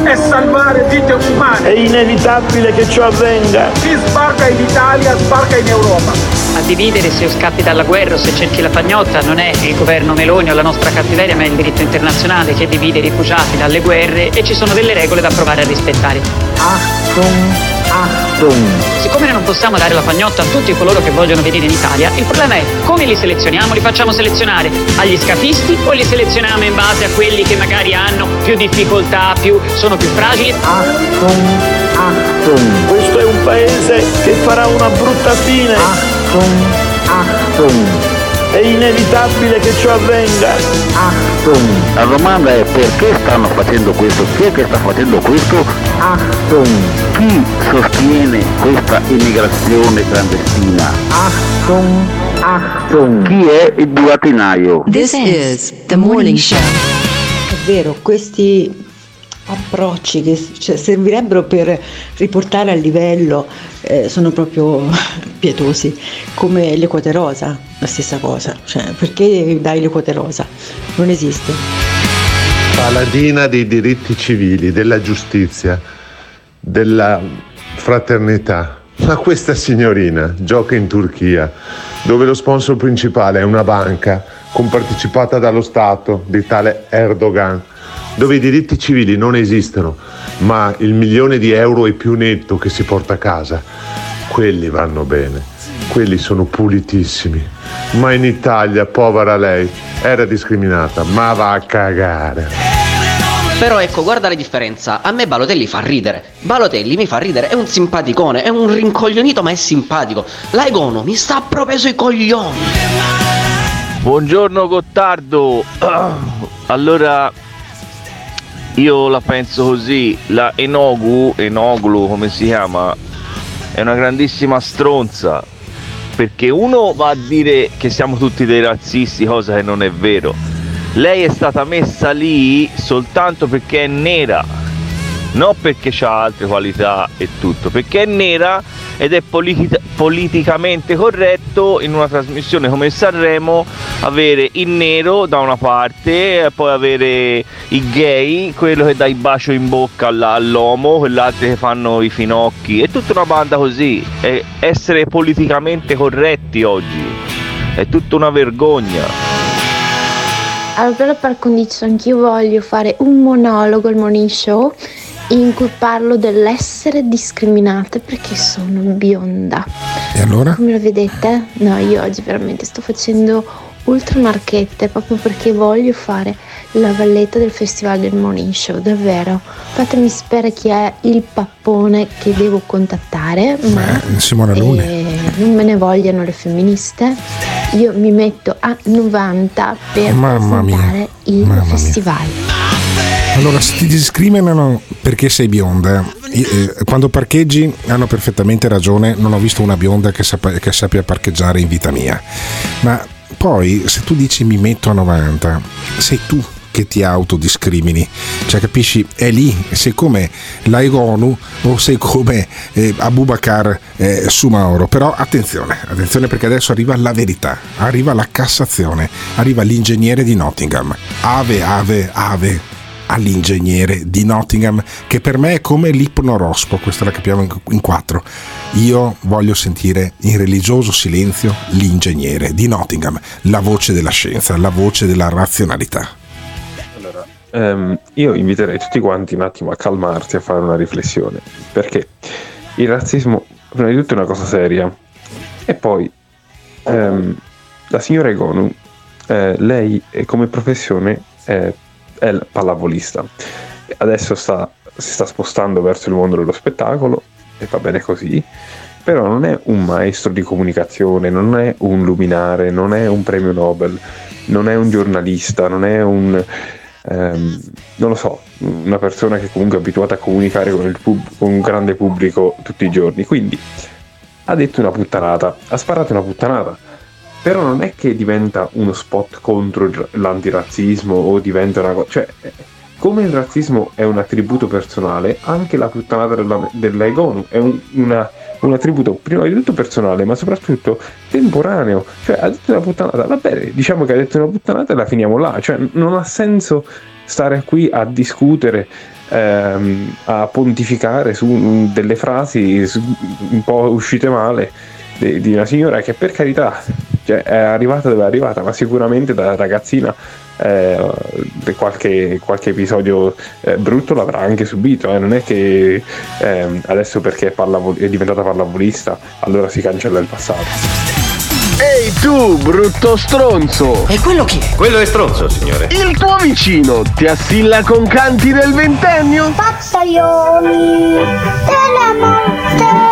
è salvare vite umane. È inevitabile che ciò avvenga. Chi sbarca in Italia sbarca in Europa a dividere se scappi dalla guerra o se cerchi la pagnotta non è il governo Meloni o la nostra cattiveria, ma è il diritto internazionale che divide i rifugiati dalle guerre e ci sono delle regole da provare a rispettare. Achtung, Achtung. Siccome non possiamo dare la pagnotta a tutti coloro che vogliono venire in Italia, il problema è come li selezioniamo? Li facciamo selezionare agli scafisti o li selezioniamo in base a quelli che magari hanno più difficoltà, più, sono più fragili? Achtung, Achtung. Questo è un paese che farà una brutta fine. Achtung. Achtung. È inevitabile che ciò avvenga. Achtung. La domanda è perché stanno facendo questo? Chi è che sta facendo questo? Achtung. Chi sostiene questa immigrazione clandestina? Achtung, Achtung. Chi è il burattinaio? This is the morning show. È vero, questi approcci che cioè, servirebbero per riportare a livello eh, sono proprio pietosi, come le quote rosa, la stessa cosa, cioè, perché dai le quote rosa? Non esiste. Paladina dei diritti civili, della giustizia, della fraternità. Ma questa signorina gioca in Turchia, dove lo sponsor principale è una banca compartecipata dallo Stato di tale Erdogan dove i diritti civili non esistono, ma il milione di euro e più netto che si porta a casa, quelli vanno bene, quelli sono pulitissimi. Ma in Italia, povera lei, era discriminata, ma va a cagare. Però ecco, guarda la differenza. A me Balotelli fa ridere. Balotelli mi fa ridere, è un simpaticone, è un rincoglionito ma è simpatico. Laigono mi sta proprio sui coglioni. Buongiorno Gottardo. Allora, io la penso così, la Enogu, Enoglu come si chiama, è una grandissima stronza, perché uno va a dire che siamo tutti dei razzisti, cosa che non è vero. Lei è stata messa lì soltanto perché è nera, non perché ha altre qualità e tutto, perché è nera ed è politi- politicamente corretto in una trasmissione come Sanremo avere il nero da una parte e poi avere i gay, quello che dà il bacio in bocca all'uomo, quell'altro che fanno i finocchi, è tutta una banda così, è essere politicamente corretti oggi, è tutta una vergogna. Allora per condicio anch'io voglio fare un monologo al morning show in cui parlo dell'essere discriminate perché sono bionda. E allora? Come lo vedete? No, io oggi veramente sto facendo ultra marchette proprio perché voglio fare la valletta del festival del Morning Show, davvero. Fatemi sapere chi è il pappone che devo contattare, ma Eh, Simona Lune. eh, non me ne vogliano le femministe. Io mi metto a 90 per Mamma il Mamma mia. Allora, se ti discriminano perché sei bionda, eh, eh, quando parcheggi hanno perfettamente ragione, non ho visto una bionda che, sap- che sappia parcheggiare in vita mia. Ma poi, se tu dici mi metto a 90, sei tu che ti autodiscrimini, cioè capisci? È lì, sei come l'Aigonu o sei come eh, Abubakar eh, Sumaoro. Però attenzione, attenzione perché adesso arriva la verità, arriva la Cassazione, arriva l'ingegnere di Nottingham. Ave, ave, ave all'ingegnere di Nottingham che per me è come l'ipnorospo, questa la capiamo in, quattro. Io voglio sentire in religioso silenzio l'ingegnere di Nottingham, la voce della scienza, la voce della razionalità. Allora, ehm, io inviterei tutti quanti un attimo a calmarsi, a fare una riflessione, perché il razzismo, prima di tutto, è una cosa seria, e poi ehm, la signora Egonu, eh, lei eh, come professione è, è pallavolista, adesso sta, si sta spostando verso il mondo dello spettacolo, e va bene così, però non è un maestro di comunicazione, non è un luminare, non è un premio Nobel, non è un giornalista, non è un, ehm, non lo so, una persona che comunque è abituata a comunicare con, il pub- con un grande pubblico tutti i giorni. Quindi ha detto una puttanata, ha sparato una puttanata. Però non è che diventa uno spot contro l'antirazzismo o diventa una cosa. Cioè, eh, come il razzismo è un attributo personale, anche la puttanata della, dell'Egonu è un, una- un attributo prima di tutto personale, ma soprattutto temporaneo. Cioè, ha detto una puttanata, va bene, diciamo che ha detto una puttanata e la finiamo là. Cioè, non ha senso stare qui a discutere, ehm, a pontificare su mm, delle frasi un po' uscite male di, di una signora che per carità cioè, è arrivata dove è arrivata, ma sicuramente da ragazzina eh, qualche, qualche episodio eh, brutto l'avrà anche subito. eh. Non è che ehm, adesso perché è, pallavo- è diventata pallavolista allora si cancella il passato. Ehi tu, brutto stronzo! E quello chi è? Quello è stronzo, signore. Il tuo vicino ti assilla con canti del ventennio? Pazzaioli della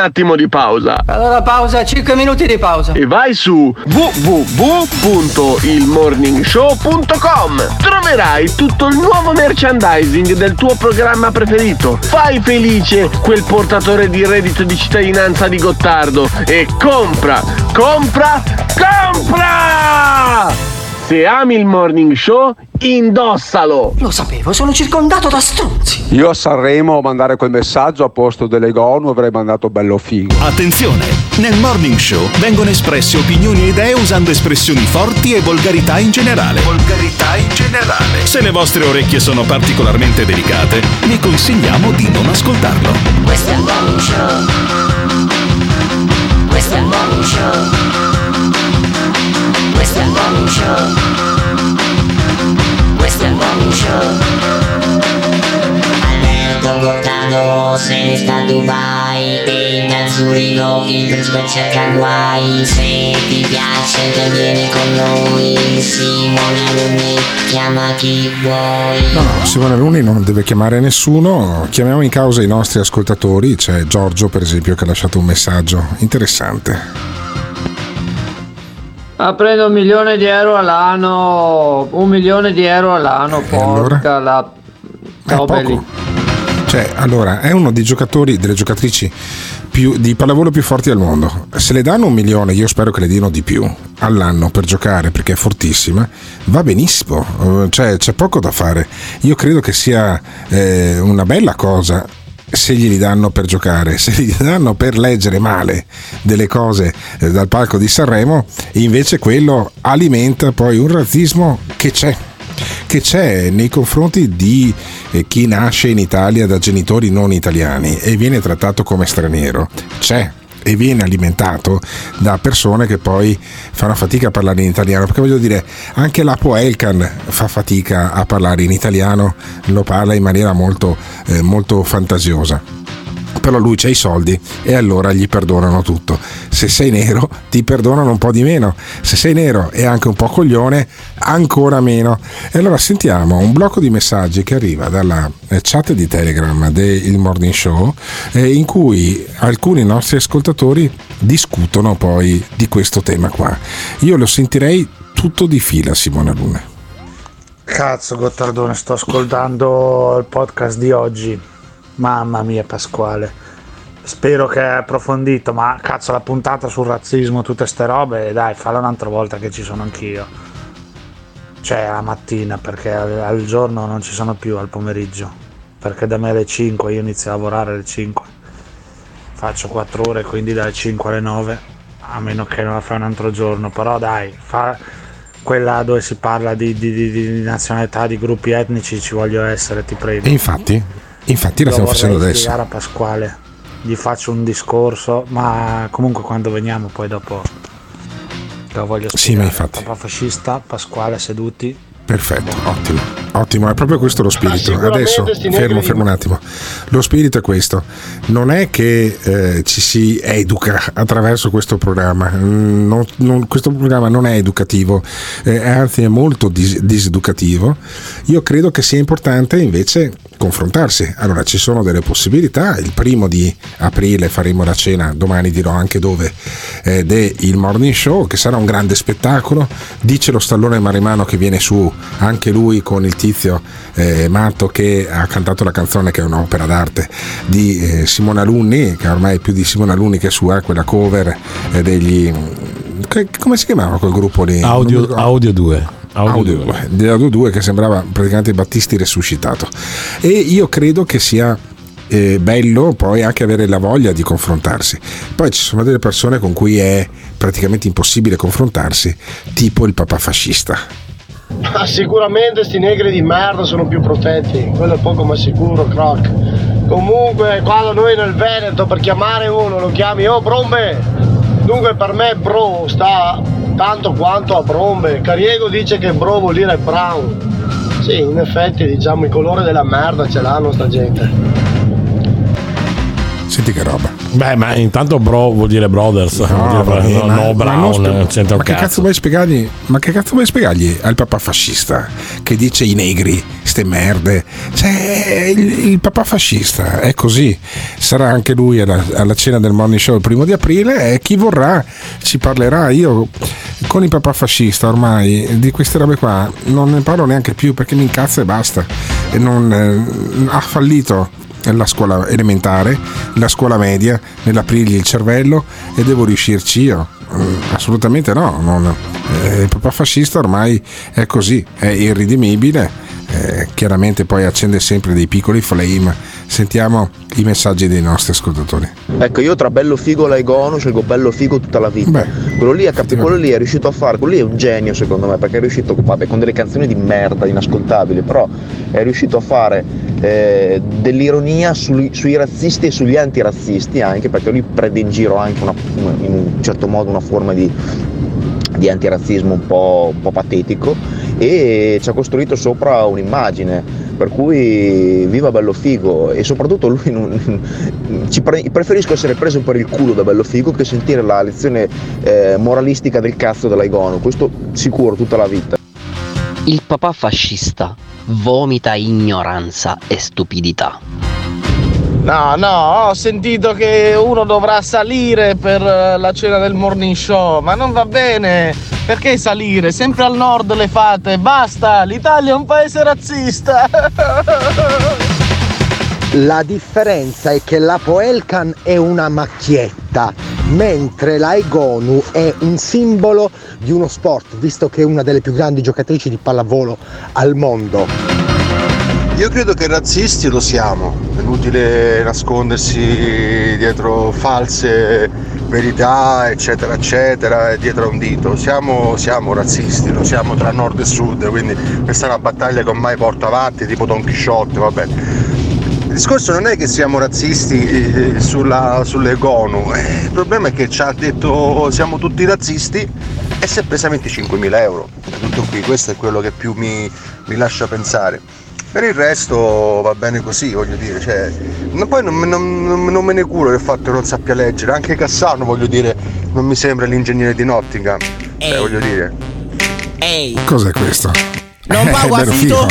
attimo di pausa. Allora pausa, 5 minuti di pausa. E vai su www.ilmorningshow.com Troverai tutto il nuovo merchandising del tuo programma preferito. Fai felice quel portatore di reddito di cittadinanza di Gottardo e compra, compra, compra! Se ami il morning show, indossalo! Lo sapevo, sono circondato da stronzi. Io a Sanremo a mandare quel messaggio a posto delle GONU avrei mandato bello figo. Attenzione! Nel Morning Show vengono espresse opinioni e idee usando espressioni forti e volgarità in generale. Volgarità in generale. Se le vostre orecchie sono particolarmente delicate, vi consigliamo di non ascoltarlo. Questo è il morning show. Questo è il morning show. Questo è il morning show. Questo è il morning show. Alberto Gottardo se ne sta a Dubai E a Zurigo il principe cerca guai Se ti piace te vieni con noi Simone Luni chiama chi vuoi No, no, Simone Luni non deve chiamare nessuno, chiamiamo in causa i nostri ascoltatori, c'è Giorgio per esempio che ha lasciato un messaggio interessante. Ah, prendo un milione di euro all'anno, un milione di euro all'anno, porca la... Ciao belli. Cioè, allora, è uno dei giocatori, delle giocatrici più, di pallavolo più forti al mondo. Se le danno un milione, io spero che le diano di più all'anno per giocare perché è fortissima, va benissimo, Eh, cioè, c'è poco da fare. Io credo che sia eh, una bella cosa se glieli danno per giocare, se glieli danno per leggere male delle cose eh, dal palco di Sanremo, invece quello alimenta poi un razzismo che c'è che c'è nei confronti di eh, chi nasce in Italia da genitori non italiani e viene trattato come straniero. C'è e viene alimentato da persone che poi fanno fatica a parlare in italiano. Perché voglio dire anche l'Apo Elkan fa fatica a parlare in italiano lo parla in maniera molto, eh, molto fantasiosa però lui c'ha i soldi e allora gli perdonano tutto. Se sei nero ti perdonano un po' di meno, se sei nero e anche un po' coglione ancora meno. E allora sentiamo un blocco di messaggi che arriva dalla eh, chat di Telegram del Morning Show eh, in cui alcuni nostri ascoltatori discutono poi di questo tema qua. Io lo sentirei tutto di fila Simone Luna. Cazzo Gottardone, sto ascoltando il podcast di oggi. Mamma mia Pasquale. Spero che hai approfondito, ma cazzo la puntata sul razzismo, tutte ste robe, dai, falla un'altra volta che ci sono anch'io. Cioè la mattina, perché al, al giorno non ci sono più al pomeriggio. Perché da me alle 5, io inizio a lavorare alle 5. Faccio 4 ore, quindi dalle 5 alle 9, a meno che non la fai un altro giorno. Però dai, fa quella dove si parla di, di, di, di nazionalità, di gruppi etnici, ci voglio essere, ti prego. E infatti, infatti la Lo stiamo facendo adesso. a Pasquale, gli faccio un discorso, ma comunque quando veniamo poi dopo lo voglio spiegare. Sì, ma infatti. Papa fascista, Pasquale seduti. Perfetto, ottimo, ottimo, è proprio questo lo spirito. sicuramente Adesso, fermo, fermo un attimo. Lo spirito è questo, non è che eh, ci si educa attraverso questo programma, Mm, non- non- questo programma non è educativo, eh, anzi è molto dis- diseducativo. Io credo che sia importante invece confrontarsi. Allora ci sono delle possibilità, il primo di aprile faremo la cena, domani dirò anche dove, eh, del Morning Show, che sarà un grande spettacolo, dice lo stallone Marimano che viene su anche lui con il tizio eh, matto che ha cantato la canzone che è un'opera d'arte di eh, Simone Alunni, che ormai è più di Simone Alunni che sua, quella cover eh, degli... che- come si chiamava quel gruppo lì? Audio, audio 2. Audio Audio 2, di Audio 2 che sembrava praticamente Battisti resuscitato. E io credo che sia eh, bello poi anche avere la voglia di confrontarsi. Poi ci sono delle persone con cui è praticamente impossibile confrontarsi, tipo il papà fascista. Ma sicuramente sti negri di merda sono più protetti, quello è poco ma sicuro, croc. Comunque, quando noi nel Veneto per chiamare uno lo chiami, oh Brombe! Dunque per me bro sta tanto quanto a Brombe. Cariego dice che bro vuol dire brown. Sì, in effetti diciamo il colore della merda ce l'hanno sta gente. Senti che roba. Beh, ma intanto bro vuol dire brothers, vuol dire- vabbè, no, ma- no, ma brown, non spe- ma che cazzo. cazzo vuoi spiegargli? Ma che cazzo vuoi spiegargli al papà fascista che dice i negri, ste merde? Cioè, il, il papà fascista è così. Sarà anche lui alla, alla cena del morning show il primo di aprile e chi vorrà ci parlerà. Io con il papà fascista ormai di queste robe qua non ne parlo neanche più perché mi incazza e basta. E non, eh, ha fallito la scuola elementare, la scuola media, nell'aprirgli il cervello e devo riuscirci io. Mm, Assolutamente no, non- eh, il papà fascista ormai è così, è irridimibile, eh, chiaramente poi accende sempre dei piccoli flame. Sentiamo i messaggi dei nostri ascoltatori. Ecco, io tra bello figo e laigono scelgo bello figo tutta la vita. quello, lì, è capi- quello lì è riuscito a fare, quello lì è un genio secondo me, perché è riuscito, vabbè, con delle canzoni di merda, inascoltabili, però è riuscito a fare eh, dell'ironia sui, sui razzisti e sugli antirazzisti anche, perché lui prende in giro anche una- in un certo modo una forma di, di antirazzismo un po', un po' patetico e ci ha costruito sopra un'immagine per cui viva bello figo. E soprattutto lui non- pre- preferisco essere preso per il culo da bello figo che sentire la lezione eh, moralistica del cazzo dell'Aigono questo sicuro tutta la vita. Il papà fascista vomita ignoranza e stupidità. No, no, ho sentito che uno dovrà salire per eh, la cena del morning show, ma non va bene. Perché salire? Sempre al nord le fate, basta, l'Italia è un paese razzista. La differenza è che la Poelcan è una macchietta, mentre la Egonu è un simbolo di uno sport, visto che è una delle più grandi giocatrici di pallavolo al mondo. Io credo che razzisti lo siamo, è inutile nascondersi dietro false verità, eccetera, eccetera, dietro a un dito. Siamo, siamo razzisti, lo siamo tra nord e sud, quindi questa è una battaglia che ormai porto avanti, tipo Don Chisciotte, va. Il discorso non è che siamo razzisti eh, sulla, sulle GONU, eh, il problema è che ci ha detto siamo tutti razzisti e si è presa 25.000 euro. Tutto qui, questo è quello che più mi, mi lascia pensare. Per il resto va bene così, voglio dire, cioè, ma poi non, non- non- non me ne curo del fatto che non sappia leggere, anche Cassano, voglio dire, non mi sembra l'ingegnere di Nottingham, cioè, voglio dire. Ehi, Cos'è questo? non Eh, pago bello affitto?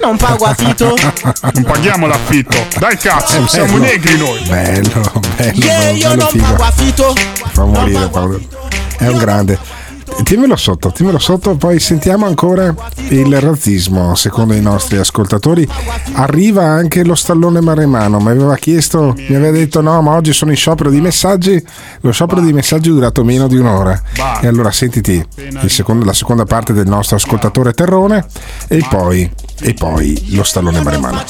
Non pago affitto? non paghiamo l'affitto. Dai cazzo, Eh, siamo bello. negri noi. Bello, bello, Yeah, io bello non figo. pago affitto. Fa morire Paolo. È un grande. Timmelo sotto, timmelo sotto, poi sentiamo ancora il razzismo. Secondo i nostri ascoltatori, arriva anche lo stallone maremano. Mi aveva chiesto, mi aveva detto: no, ma oggi sono in sciopero di messaggi. Lo sciopero di messaggi è durato meno di un'ora. E allora sentiti secondo- la seconda parte del nostro ascoltatore Terrone, e poi, e poi lo stallone maremano.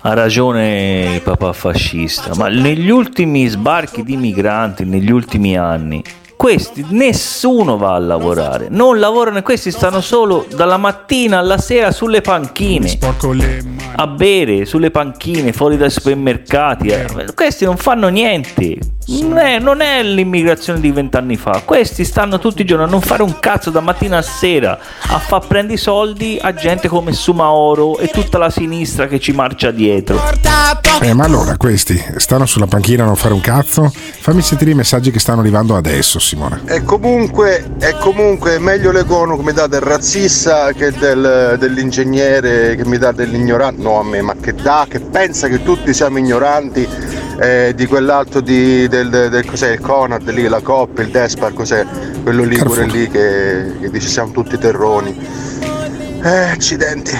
Ha ragione papà fascista, ma negli ultimi sbarchi di migranti, negli ultimi anni, questi nessuno va a lavorare, non lavorano e questi stanno solo dalla mattina alla sera sulle panchine a bere sulle panchine fuori dai supermercati. eh. Questi non fanno niente. Non è, non è l'immigrazione di vent'anni fa. Questi stanno tutti i giorni a non fare un cazzo da mattina a sera a far prendere i soldi a gente come Sumaoro e tutta la sinistra che ci marcia dietro. Eh, ma allora questi stanno sulla panchina a non fare un cazzo? Fammi sentire i messaggi che stanno arrivando adesso, Simone. E comunque, è comunque meglio l'econo che mi dà del razzista che del- dell'ingegnere che mi dà dell'ignorante, no a me, ma che dà, che pensa che tutti siamo ignoranti eh, di quell'altro di, del, del- del- cos'è il Conad lì, la Coppa, il Despar, cos'è quello lì pure lì che, che dice siamo tutti terroni. Eh, accidenti.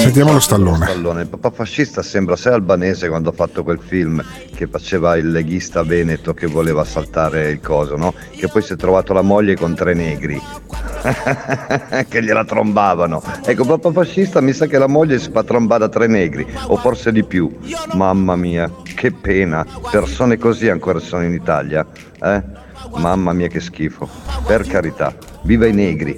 Sentiamo lo stallone. Stallone. Il papà fascista sembra sei albanese quando ha fatto quel film che faceva il leghista veneto che voleva saltare il coso, no? Che poi si è trovato la moglie con tre negri che gliela trombavano. Ecco, papà fascista mi sa che la moglie si fa trombare da tre negri, o forse di più. Mamma mia, che pena. Persone così ancora sono in Italia, eh? Mamma mia che schifo. Per carità, viva i negri.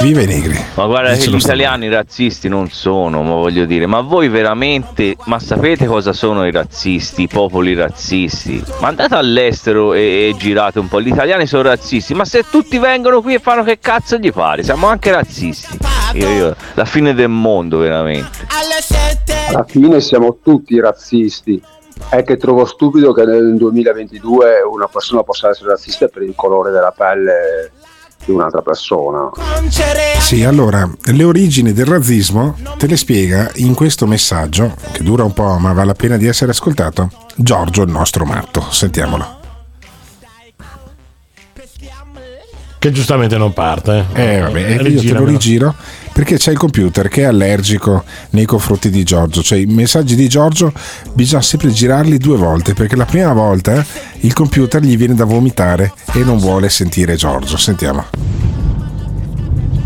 Viva i negri. Ma guarda che gli italiani razzisti non sono, ma voglio dire, ma voi veramente, ma sapete cosa sono i razzisti, i popoli razzisti? Ma andate all'estero e, e girate un po', gli italiani sono razzisti, ma se tutti vengono qui e fanno che cazzo gli pare, siamo anche razzisti. Io, io, la fine del mondo veramente. Alla fine siamo tutti razzisti. È che trovo stupido che nel 2022 una persona possa essere razzista per il colore della pelle di un'altra persona. Sì, allora, le origini del razzismo te le spiega in questo messaggio, che dura un po' ma vale la pena di essere ascoltato, Giorgio il nostro matto. Sentiamolo. Che giustamente non parte. Eh vabbè, e io te lo rigiro perché c'è il computer che è allergico nei confronti di Giorgio. Cioè i messaggi di Giorgio bisogna sempre girarli due volte perché la prima volta il computer gli viene da vomitare e non vuole sentire Giorgio. Sentiamo.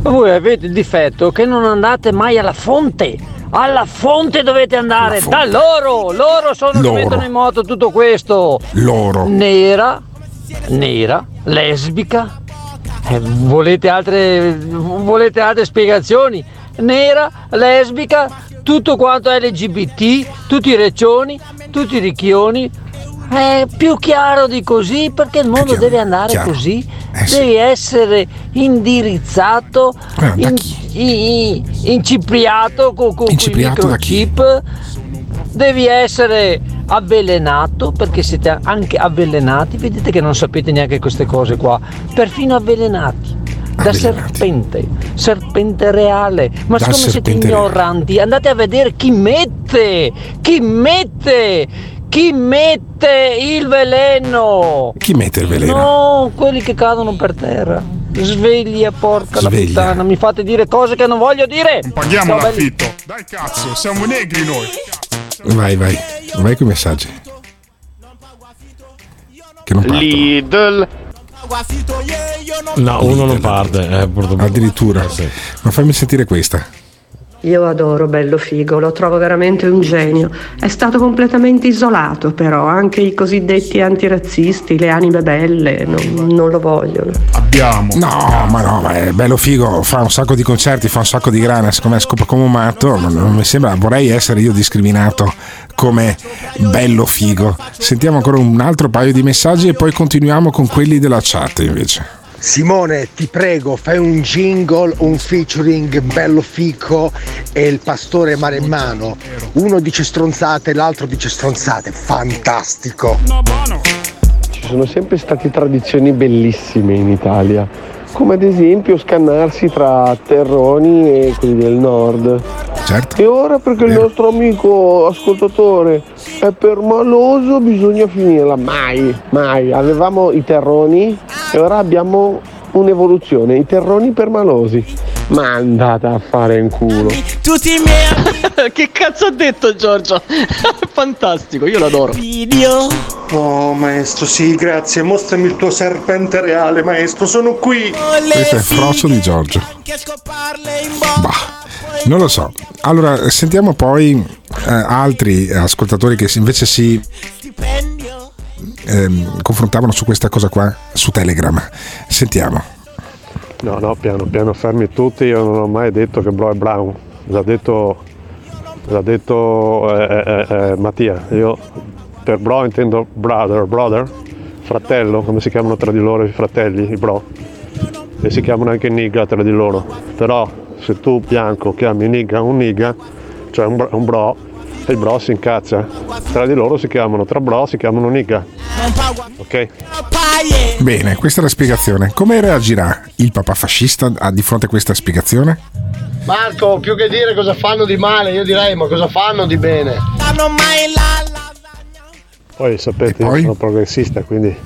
Ma voi avete il difetto che non andate mai alla fonte. Alla fonte dovete andare, da loro! Loro sono Loro. che mettono in moto tutto questo. Loro. Nera, nera, lesbica. Eh, volete, altre, volete altre spiegazioni? Nera, lesbica, tutto quanto LGBT, tutti i reccioni, tutti i ricchioni. È più chiaro di così perché il mondo deve andare chiaro. così. Eh, sì. Devi essere indirizzato, in- i- i- incipriato con, con Incipriato i da chi? microchip. Devi essere avvelenato perché siete anche avvelenati. Vedete che non sapete neanche queste cose qua. Perfino avvelenati. Da serpente, serpente reale. Ma Da siccome siete serpente reale. ignoranti, andate a vedere chi mette, chi mette, chi mette il veleno. Chi mette il veleno? No, quelli che cadono per terra. Sveglia, porca la Sveglia. puttana, mi fate dire cose che non voglio dire. Paghiamo Ciao, belli. l'affitto. Dai cazzo, siamo negri noi. Vai, vai, vai con i messaggi. Che non partono. Lidl. No, uno non parte. Eh, purtroppo. Addirittura. Ma fammi sentire questa. Io adoro Bello Figo, lo trovo veramente un genio. È stato completamente isolato, però anche i cosiddetti antirazzisti, le anime belle, non, non lo vogliono. Abbiamo. No, ma no, ma è bello figo, fa un sacco di concerti, fa un sacco di grana, secondo me scopa come un matto, ma non mi sembra, vorrei essere io discriminato come bello figo. Sentiamo ancora un altro paio di messaggi e poi continuiamo con quelli della chat invece. Simone, ti prego, fai un jingle, un featuring bello fico e il pastore maremmano. Uno dice stronzate, l'altro dice stronzate. Fantastico. Ci sono sempre state tradizioni bellissime in Italia, come ad esempio scannarsi tra terroni e quelli del nord. Certo. E ora perché il nostro amico ascoltatore è permaloso bisogna finirla. Mai, mai. Avevamo i terroni e ora abbiamo un'evoluzione, i terroni permalosi. Ma andate a fare in culo. Tutti i miei. che cazzo ha detto Giorgio? Fantastico, io l'adoro. Video. Oh maestro, sì, grazie. Mostrami il tuo serpente reale, maestro. Sono qui. Questo è il frocio di Giorgio. Bah, non lo so. Allora, sentiamo poi eh, altri ascoltatori che invece si ehm, confrontavano su questa cosa qua su Telegram. Sentiamo. No, no, piano piano, fermi tutti. Io non ho mai detto che Bro è Brown. L'ha detto, l'ha detto eh, eh, eh, Mattia. Io per Bro intendo brother, brother, fratello, come si chiamano tra di loro i fratelli, i bro. E si chiamano anche nigga tra di loro. Però se tu bianco chiami nigga un nigga, cioè un un bro e il bro si incazza. Tra di loro si chiamano, tra bro si chiamano nigga. Ok? Bene, questa è la spiegazione. Come reagirà il papà fascista di fronte a questa spiegazione? Marco, più che dire cosa fanno di male, io direi ma cosa fanno di bene. Poi sapete, io sono progressista, quindi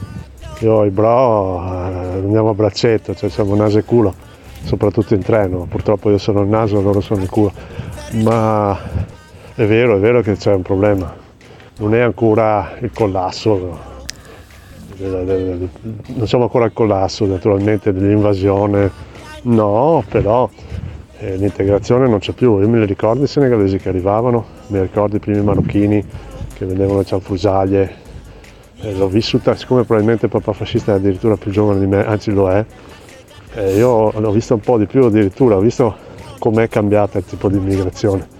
io e i bro eh, andiamo a braccetto, cioè siamo naso e culo, soprattutto in treno. Purtroppo io sono il naso, loro sono il culo. Ma è vero, è vero che c'è un problema. Non è ancora il collasso, non siamo ancora al collasso naturalmente dell'invasione, no, però eh, l'integrazione non c'è più. Io me li ricordo i senegalesi che arrivavano, mi ricordo i primi marocchini che vendevano le cianfrusaglie. Eh, l'ho vissuta, siccome probabilmente il papà fascista è addirittura più giovane di me, anzi lo è, eh, io l'ho vista un po' di più addirittura, ho visto com'è cambiata il tipo di immigrazione,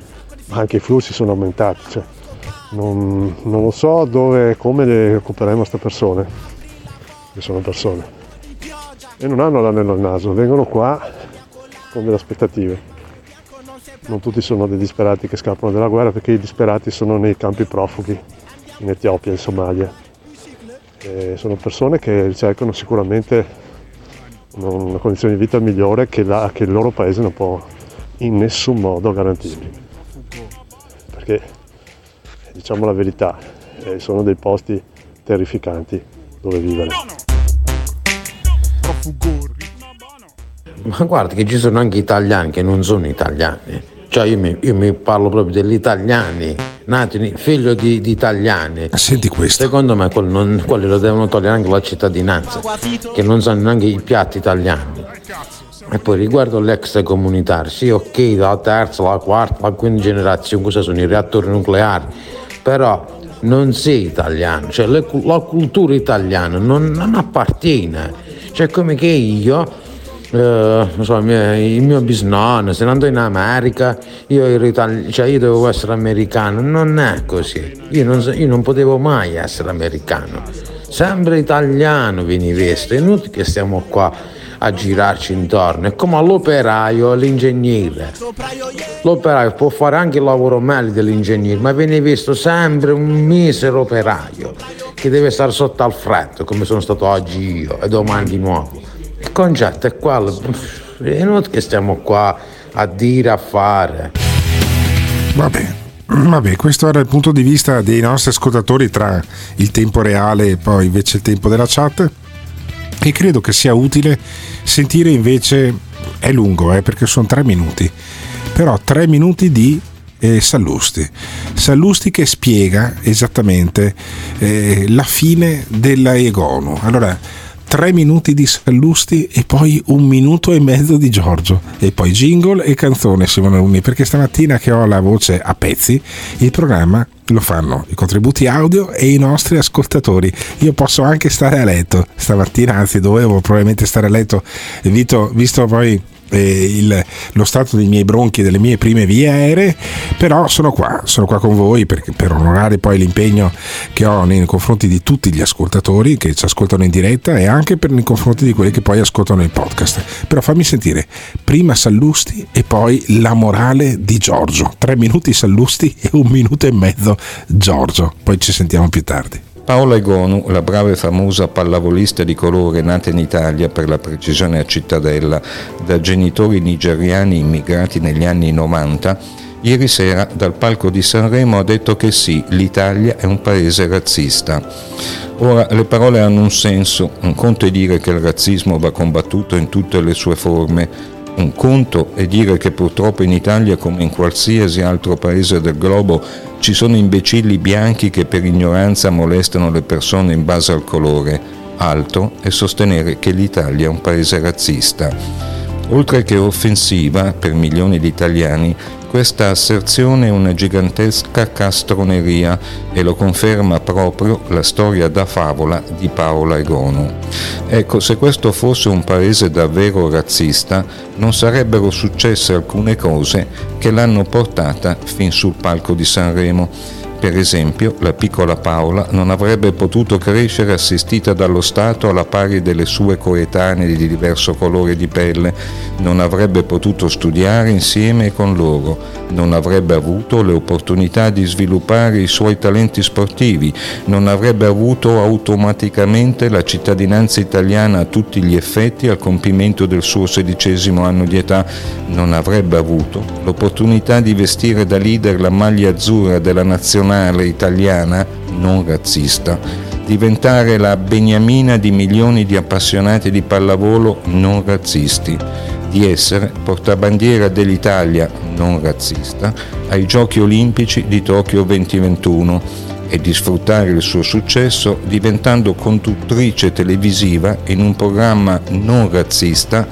anche i flussi sono aumentati. cioè, non, non lo so dove, come le recupereremo queste persone, che sono persone, e non hanno l'anello al naso, vengono qua con delle aspettative. Non tutti sono dei disperati che scappano dalla guerra perché i disperati sono nei campi profughi in Etiopia, in Somalia. E sono persone che cercano sicuramente una condizione di vita migliore che, la- che il loro paese non può in nessun modo garantirgli. Perché diciamo la verità, eh, sono dei posti terrificanti dove vivere. Ma guarda che ci sono anche italiani che non sono italiani. Cioè io mi, io mi parlo proprio degli italiani, nati figlio di, di italiani. Senti questo. Secondo me quelli, non- quelli lo devono togliere anche la cittadinanza, che non sanno neanche i piatti italiani. E poi riguardo l'extracomunitario, sì ok, la terza, la quarta, la quinta generazione, cosa sono i reattori nucleari, però non sei italiano, cioè le la cultura italiana non, non appartiene. Cioè come che io, eh, so, il mio, il mio bisnonno, se andò in America, io ero italiano, cioè io dovevo essere americano, non è così, io non, io non potevo mai essere americano, sempre italiano vieni visto, è inutile che stiamo qua a girarci intorno, è come all'operaio e all'ingegnere. L'operaio può fare anche il lavoro meglio dell'ingegnere, ma viene visto sempre un misero operaio che deve stare sotto al freddo, come sono stato oggi io e domani di nuovo. Il concetto è quello, è inutile che stiamo qua a dire, a fare. Vabbè. Vabbè, questo era il punto di vista dei nostri ascoltatori tra il tempo reale e poi invece il tempo della chat. E credo che sia utile sentire invece, è lungo eh, perché sono tre minuti, però tre minuti di eh, Sallusti. Sallusti che spiega esattamente eh, la fine della Egonu. Allora, tre minuti di Sallusti e poi un minuto e mezzo di Giorgio e poi jingle e canzone Simone Luni perché stamattina che ho la voce a pezzi il programma lo fanno i contributi audio e i nostri ascoltatori. Io posso anche stare a letto stamattina, anzi dovevo probabilmente stare a letto, visto, visto poi eh, il, lo stato dei miei bronchi, delle mie prime vie aeree, però sono qua, sono qua con voi per, per onorare poi l'impegno che ho nei confronti di tutti gli ascoltatori che ci ascoltano in diretta e anche per, nei confronti di quelli che poi ascoltano il podcast. Però fammi sentire prima Sallusti e poi la morale di Giorgio. Tre minuti Sallusti e un minuto e mezzo Giorgio. Poi ci sentiamo più tardi. Paola Egonu, la brava e famosa pallavolista di colore nata in Italia, per la precisione a Cittadella, da genitori nigeriani immigrati negli anni 90, ieri sera dal palco di Sanremo ha detto che sì, l'Italia è un paese razzista. Ora, le parole hanno un senso, un conto è dire che il razzismo va combattuto in tutte le sue forme, un conto è dire che purtroppo in Italia, come in qualsiasi altro paese del globo, ci sono imbecilli bianchi che per ignoranza molestano le persone in base al colore. Altro è sostenere che l'Italia è un paese razzista. Oltre che offensiva per milioni di italiani, questa asserzione è una gigantesca castroneria e lo conferma proprio la storia da favola di Paola Egonu. Ecco, se questo fosse un paese davvero razzista, non sarebbero successe alcune cose che l'hanno portata fin sul palco di Sanremo per esempio, la piccola Paola non avrebbe potuto crescere assistita dallo Stato alla pari delle sue coetanee di diverso colore di pelle, non avrebbe potuto studiare insieme con loro, non avrebbe avuto le opportunità di sviluppare i suoi talenti sportivi, non avrebbe avuto automaticamente la cittadinanza italiana a tutti gli effetti al compimento del suo sedicesimo anno di età, non avrebbe avuto l'opportunità di vestire da leader la maglia azzurra della nazionale nazionale italiana non razzista, diventare la beniamina di milioni di appassionati di pallavolo non razzisti, di essere portabandiera dell'Italia non razzista ai Giochi olimpici di Tokyo 2021 e di sfruttare il suo successo diventando conduttrice televisiva in un programma non razzista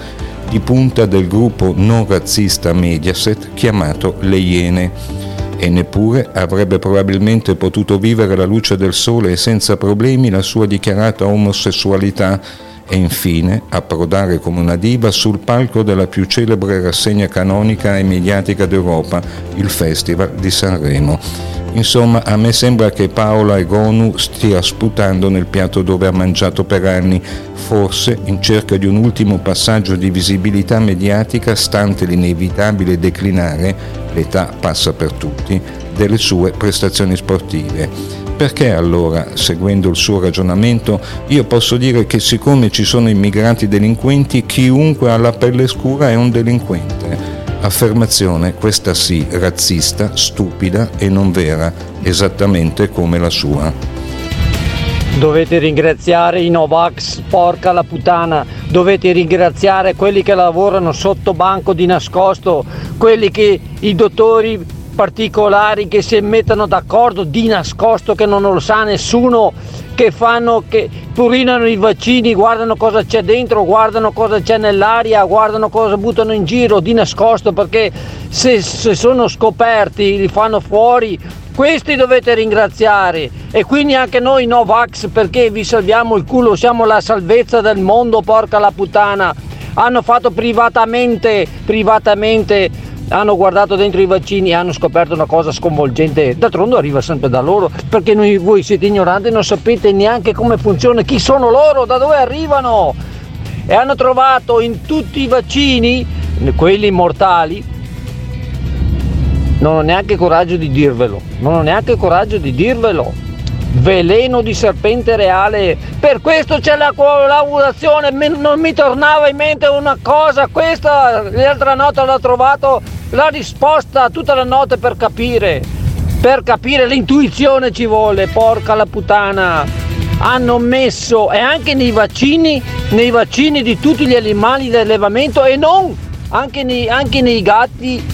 di punta del gruppo non razzista Mediaset chiamato Le Iene e neppure avrebbe probabilmente potuto vivere alla luce del sole senza problemi la sua dichiarata omosessualità e infine approdare come una diva sul palco della più celebre rassegna canonica e mediatica d'Europa, il Festival di Sanremo. Insomma, a me sembra che Paola Egonu stia sputando nel piatto dove ha mangiato per anni, forse in cerca di un ultimo passaggio di visibilità mediatica stante l'inevitabile declinare, l'età passa per tutti, delle sue prestazioni sportive. Perché allora, seguendo il suo ragionamento, io posso dire che siccome ci sono immigrati delinquenti, chiunque ha la pelle scura è un delinquente? Affermazione, questa sì, razzista, stupida e non vera, esattamente come la sua. Dovete ringraziare i Novax, porca la puttana, dovete ringraziare quelli che lavorano sotto banco di nascosto, quelli che i dottori particolari che si mettono d'accordo di nascosto che non lo sa nessuno che fanno che purinano i vaccini guardano cosa c'è dentro guardano cosa c'è nell'aria guardano cosa buttano in giro di nascosto perché se, se sono scoperti li fanno fuori. Questi dovete ringraziare. E quindi anche noi Novax perché vi salviamo il culo siamo la salvezza del mondo porca la puttana. Hanno fatto privatamente privatamente hanno guardato dentro i vaccini e hanno scoperto una cosa sconvolgente, d'altronde arriva sempre da loro, perché noi, voi siete ignoranti e non sapete neanche come funziona, chi sono loro, da dove arrivano. E hanno trovato in tutti i vaccini, quelli mortali, non ho neanche coraggio di dirvelo, non ho neanche coraggio di dirvelo. Veleno di serpente reale, per questo c'è la collaborazione, non mi tornava in mente una cosa, questa l'altra notte l'ho trovato la risposta tutta la notte per capire, per capire, l'intuizione ci vuole, porca la puttana. Hanno messo, e anche nei vaccini, nei vaccini di tutti gli animali di allevamento e non, anche nei, anche nei gatti,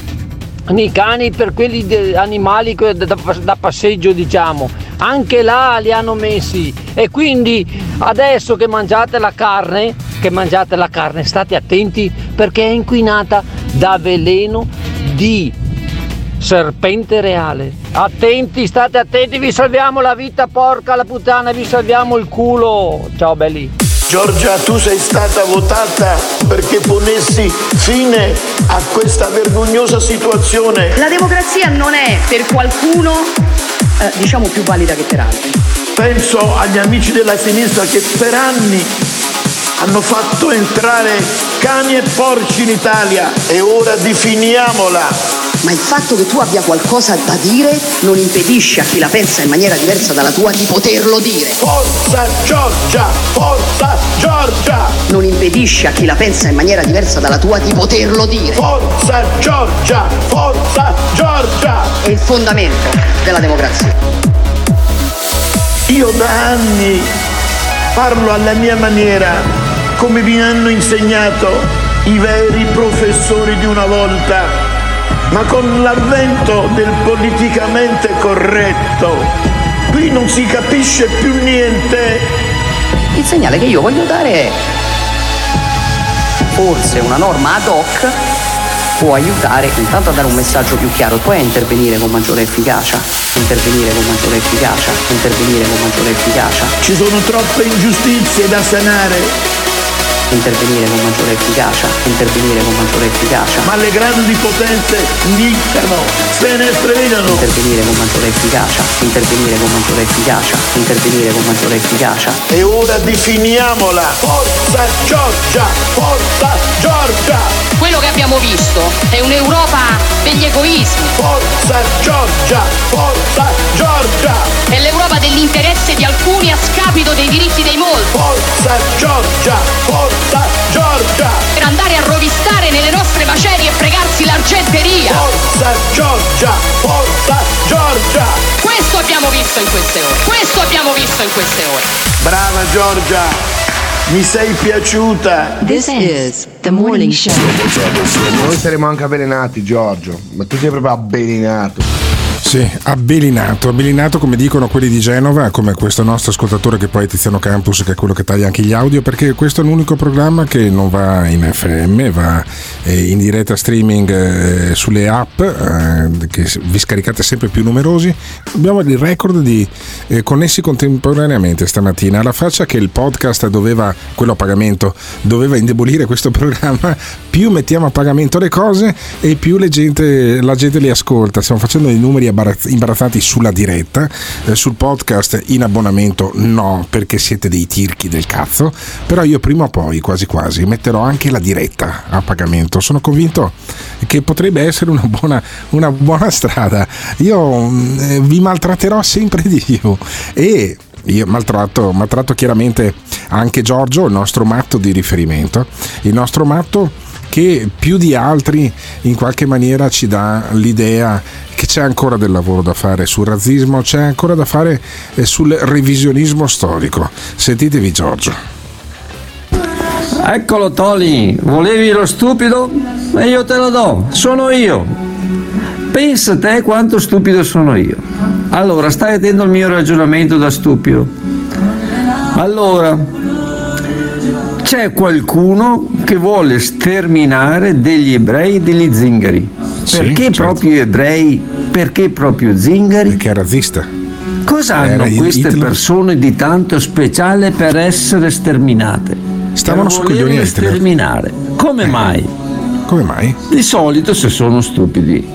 nei cani, per quelli animali da, da passeggio diciamo anche là li hanno messi e quindi adesso che mangiate la carne, che mangiate la carne, state attenti perché è inquinata da veleno di serpente reale. Attenti, state attenti, vi salviamo la vita, porca la puttana, vi salviamo il culo. Ciao belli. Giorgia, tu sei stata votata perché ponessi fine a questa vergognosa situazione. La democrazia non è per qualcuno, eh, diciamo, più valida che per altri. Penso agli amici della sinistra che per anni hanno fatto entrare cani e porci in Italia e ora definiamola. Ma il fatto che tu abbia qualcosa da dire non impedisce a chi la pensa in maniera diversa dalla tua di poterlo dire. Forza Giorgia! Forza Giorgia! Non impedisce a chi la pensa in maniera diversa dalla tua di poterlo dire. Forza Giorgia! Forza Giorgia! È il fondamento della democrazia. Io da anni parlo alla mia maniera, come mi hanno insegnato i veri professori di una volta ma con l'avvento del politicamente corretto, qui non si capisce più niente. Il segnale che io voglio dare è forse una norma ad hoc può aiutare intanto a dare un messaggio più chiaro, poi a intervenire con maggiore efficacia, intervenire con maggiore efficacia, intervenire con maggiore efficacia. Ci sono troppe ingiustizie da sanare intervenire con maggiore efficacia, intervenire con maggiore efficacia. Ma le grandi potenze dictano, se ne stregano. Intervenire con maggiore efficacia, intervenire con maggiore efficacia, intervenire con maggiore efficacia. E ora definiamola. Forza Giorgia, forza Giorgia. Quello che abbiamo visto è un'Europa degli egoismi. Forza Giorgia, forza Giorgia. È l'Europa dell'interesse di alcuni a scapito dei diritti dei molti. Forza Giorgia, forza Giorgia. Per andare a rovistare nelle nostre macerie e fregarsi l'argenteria. Forza Giorgia, forza Giorgia. Questo abbiamo visto in queste ore. Questo abbiamo visto in queste ore. Brava Giorgia. Mi sei piaciuta. This is the morning show. Noi saremo anche avvelenati, Giorgio, ma tu sei proprio avvelenato. Sì, abbelinato, abbelinato come dicono quelli di Genova, come questo nostro ascoltatore che poi è Tiziano Campus, che è quello che taglia anche gli audio, perché questo è l'unico programma che non va in FM, va eh, in diretta streaming eh, sulle app, eh, che vi scaricate sempre più numerosi. Abbiamo il record di connessi contemporaneamente stamattina, alla faccia che il podcast doveva, quello a pagamento, doveva indebolire questo programma, più mettiamo a pagamento le cose e più gente, la gente li ascolta. Stiamo facendo dei numeri imbarazzanti sulla diretta, eh, sul podcast in abbonamento no, perché siete dei tirchi del cazzo, però io prima o poi, quasi quasi, metterò anche la diretta a pagamento. Sono convinto che potrebbe essere una buona, una buona strada. Io eh, vi maltratterò sempre di più e io maltratto, maltratto chiaramente anche Giorgio, il nostro matto di riferimento, il nostro matto che più di altri in qualche maniera ci dà l'idea che c'è ancora del lavoro da fare sul razzismo, c'è ancora da fare eh, sul revisionismo storico. Sentitevi Giorgio. Eccolo Toli, volevi lo stupido? E io te lo do, sono io. Pensa te quanto stupido sono io. Allora, stai attento al mio ragionamento da stupido. Allora, c'è qualcuno che vuole sterminare degli ebrei e degli zingari. Sì, Perché certo. proprio ebrei? Perché proprio zingari? Perché è razzista. Cosa hanno Era queste Hitler. persone di tanto speciale per essere sterminate? Stavano Per su coglioni sterminare. Come mai? Come mai? Di solito se sono stupidi.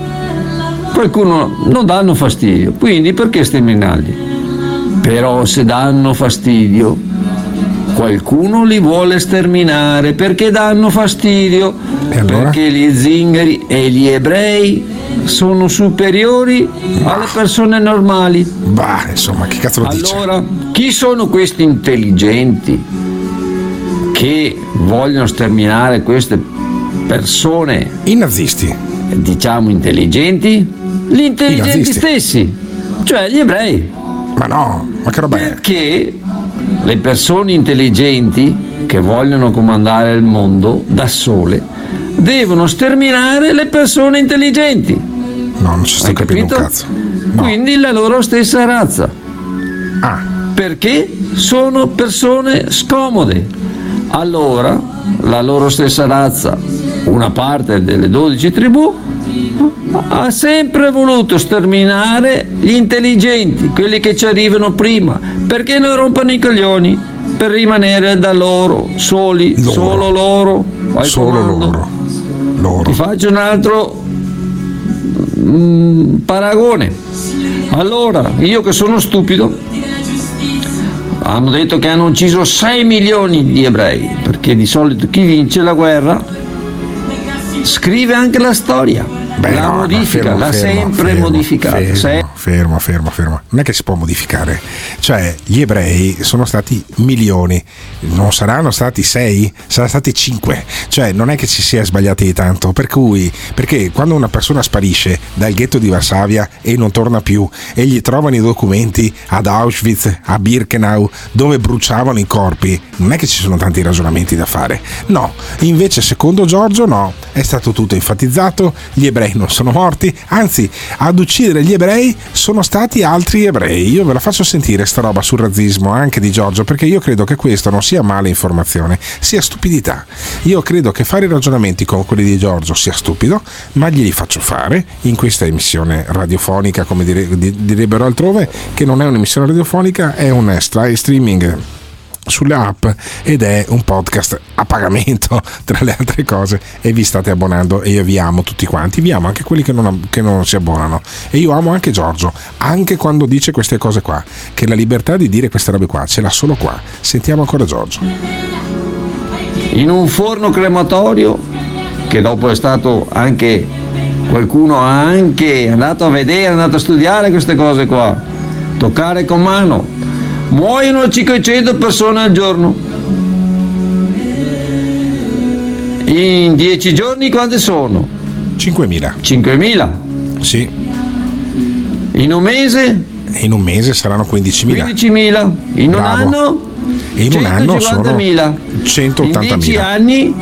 Qualcuno non danno fastidio, quindi perché sterminarli? Però se danno fastidio, qualcuno li vuole sterminare perché danno fastidio. Perché gli zingari e gli ebrei sono superiori alle persone normali. Bah, insomma, che cazzo lo dice? Allora, chi sono questi intelligenti che vogliono sterminare queste persone? I nazisti. Diciamo intelligenti? Gli intelligenti stessi, cioè gli ebrei. Ma no, ma che roba è? Perché le persone intelligenti che vogliono comandare il mondo da sole devono sterminare le persone intelligenti. No, non ci sto Hai capendo capito? un cazzo. Quindi la loro stessa razza. Perché sono persone scomode. Allora la loro stessa razza, una parte delle 12 tribù, ha sempre voluto sterminare gli intelligenti, quelli che ci arrivano prima, perché non rompono i coglioni per rimanere da loro, soli, solo loro. al Solo comando. loro. Ti faccio un altro mm, paragone. Allora, io che sono stupido, hanno detto che hanno ucciso 6 milioni di ebrei, perché di solito chi vince la guerra scrive anche la storia, Beh, la no, modifica, l'ha sempre fermo, modificata. Fermo, Se- fermo, fermo, fermo. Non è che si può modificare. Cioè, gli ebrei sono stati milioni, non saranno stati sei, saranno stati cinque. Cioè, non è che ci si è sbagliati di tanto. Per cui, perché quando una persona sparisce dal ghetto di Varsavia e non torna più, e gli trovano i documenti ad Auschwitz, a Birkenau, dove bruciavano i corpi, non è che ci sono tanti ragionamenti da fare. No, invece, secondo Giorgio, no, è stato tutto enfatizzato, gli ebrei non sono morti, anzi, ad uccidere gli ebrei sono stati altri ebrei. Io ve la faccio sentire sta roba sul razzismo anche di Giorgio, perché io credo che questo non sia male informazione, sia stupidità. Io credo che fare ragionamenti come quelli di Giorgio sia stupido, ma glieli faccio fare in questa emissione radiofonica, come dire- di- direbbero altrove, che non è un'emissione radiofonica, è un streaming sulle app ed è un podcast a pagamento tra le altre cose e vi state abbonando e io vi amo tutti quanti. Vi amo anche quelli che non, che non si abbonano. E io amo anche Giorgio anche quando dice queste cose qua che la libertà di dire queste robe qua ce l'ha solo qua. Sentiamo ancora Giorgio. In un forno crematorio che dopo è stato anche qualcuno ha anche andato a vedere, andato a studiare queste cose qua, toccare con mano. Muoiono 500 persone al giorno. In 10 giorni quante sono? 5.000. 5.000. Sì. In un mese? in un mese saranno 15.000 15.000. In un Bravo. anno? e in un anno sono 150.000. In 10 180.000 anni?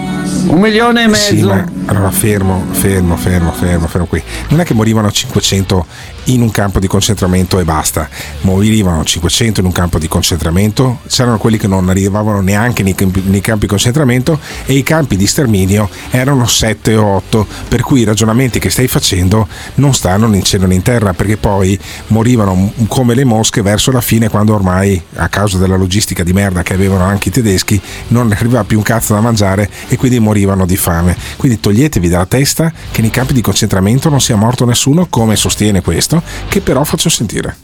Un milione e mezzo. Sì, ma allora fermo, fermo, fermo, fermo, fermo qui. Non è che morivano 500 in un campo di concentramento e basta. Morivano 500 in un campo di concentramento, c'erano quelli che non arrivavano neanche nei campi, nei campi di concentramento e i campi di sterminio erano 7 o 8, per cui i ragionamenti che stai facendo non stanno né in cielo né in terra, perché poi morivano come le mosche verso la fine quando ormai a causa della logistica di merda che avevano anche i tedeschi non arrivava più un cazzo da mangiare e quindi morivano di fame. Quindi toglietevi dalla testa che nei campi di concentramento non sia morto nessuno come sostiene questo, che però faccio sentire.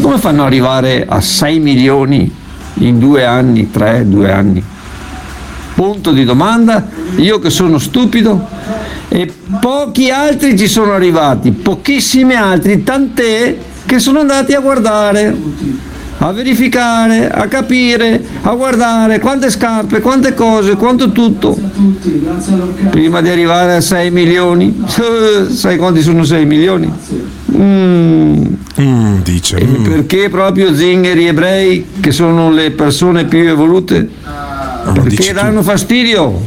Come fanno ad arrivare a 6 milioni in due anni, tre, due anni? Punto di domanda, io che sono stupido e pochi altri ci sono arrivati, pochissimi altri, tant'è che sono andati a guardare, a verificare, a capire, a guardare quante scarpe, quante cose, quanto tutto, prima di arrivare a 6 milioni. Sai quanti sono 6 milioni? Mm. dice. E perché proprio zingari ebrei, che sono le persone più evolute? Perché danno fastidio.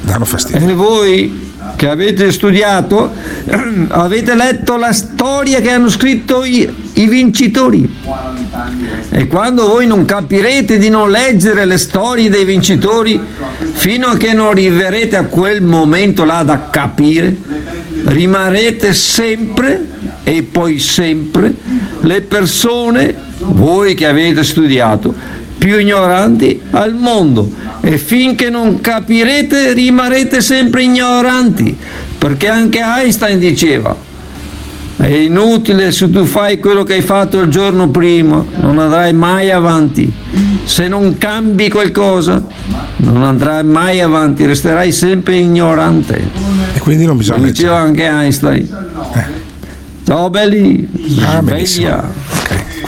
Danno fastidio. E voi che avete studiato, avete letto la storia che hanno scritto i, i vincitori. E quando voi non capirete di non leggere le storie dei vincitori, fino a che non arriverete a quel momento là da capire, rimarrete sempre e poi sempre le persone, voi che avete studiato, più ignoranti al mondo e finché non capirete rimarrete sempre ignoranti, perché anche Einstein diceva è inutile se tu fai quello che hai fatto il giorno prima, non andrai mai avanti. Se non cambi qualcosa, non andrai mai avanti, resterai sempre ignorante. E quindi non bisogna Lo diceva anche Einstein. Ciao belli, Ah, sveglia.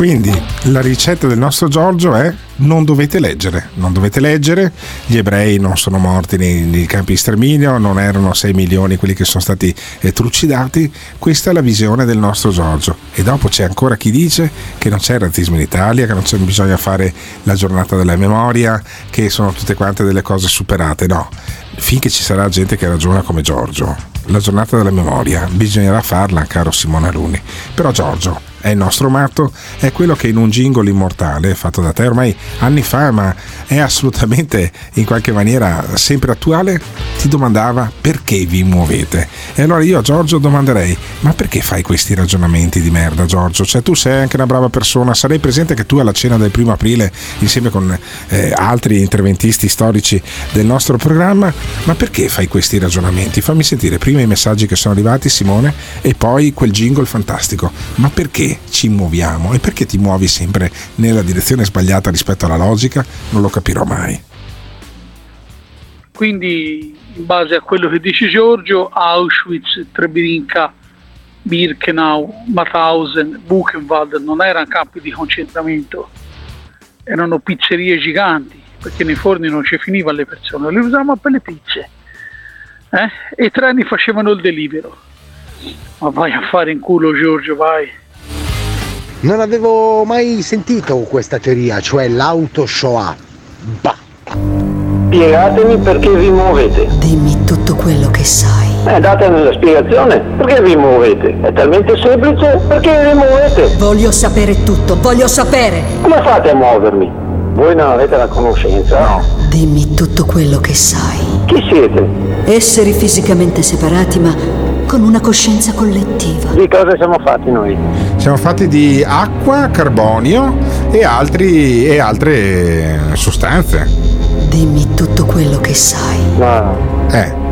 Quindi la ricetta del nostro Giorgio è non dovete leggere, non dovete leggere, gli ebrei non sono morti nei, nei campi di sterminio, non erano 6 milioni quelli che sono stati eh, trucidati, questa è la visione del nostro Giorgio e dopo c'è ancora chi dice che non c'è razzismo in Italia, che non bisogna fare la giornata della memoria, che sono tutte quante delle cose superate, no, finché ci sarà gente che ragiona come Giorgio. La giornata della memoria bisognerà farla, caro Simone Aluni. Però Giorgio, è il nostro matto, è quello che in un jingle immortale fatto da te ormai anni fa, ma è assolutamente in qualche maniera sempre attuale, ti domandava perché vi muovete. E allora io a Giorgio domanderei, ma perché fai questi ragionamenti di merda Giorgio? Cioè tu sei anche una brava persona, sarei presente che tu alla cena del primo aprile insieme con eh, altri interventisti storici del nostro programma, ma perché fai questi ragionamenti? Fammi sentire prima i messaggi che sono arrivati Simone e poi quel jingle fantastico. Ma perché ci muoviamo e perché ti muovi sempre nella direzione sbagliata rispetto alla logica? Non lo capirò mai. Quindi, in base a quello che dice Giorgio, Auschwitz, Treblinka, Birkenau, Mauthausen, Buchenwald non erano campi di concentramento, erano pizzerie giganti, perché nei forni non ci finiva le persone, le usavamo per le pizze. Eh? E i treni facevano il delibero. Ma vai a fare in culo Giorgio, vai. Non avevo mai sentito questa teoria, cioè l'auto Shoah. Bah. Spiegatemi perché vi muovete. Dimmi tutto quello che sai. Eh, datemi la spiegazione. Perché vi muovete? È talmente semplice. Perché vi muovete? Voglio sapere tutto, voglio sapere. Come fate a muovermi? Voi non avete la conoscenza? No. Dimmi tutto quello che sai. Chi siete? Esseri fisicamente separati ma con una coscienza collettiva. Di cosa siamo fatti noi? Siamo fatti di acqua, carbonio e, altri, e altre sostanze. Dimmi tutto quello che sai. No. Eh.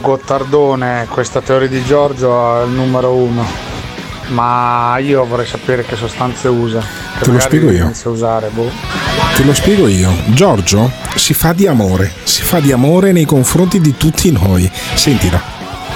Gottardone, questa teoria di Giorgio è il numero uno. Ma io vorrei sapere che sostanze usa. Che Te lo spiego io. usare, boh. Te lo spiego io. Giorgio si fa di amore, si fa di amore nei confronti di tutti noi. Sentila.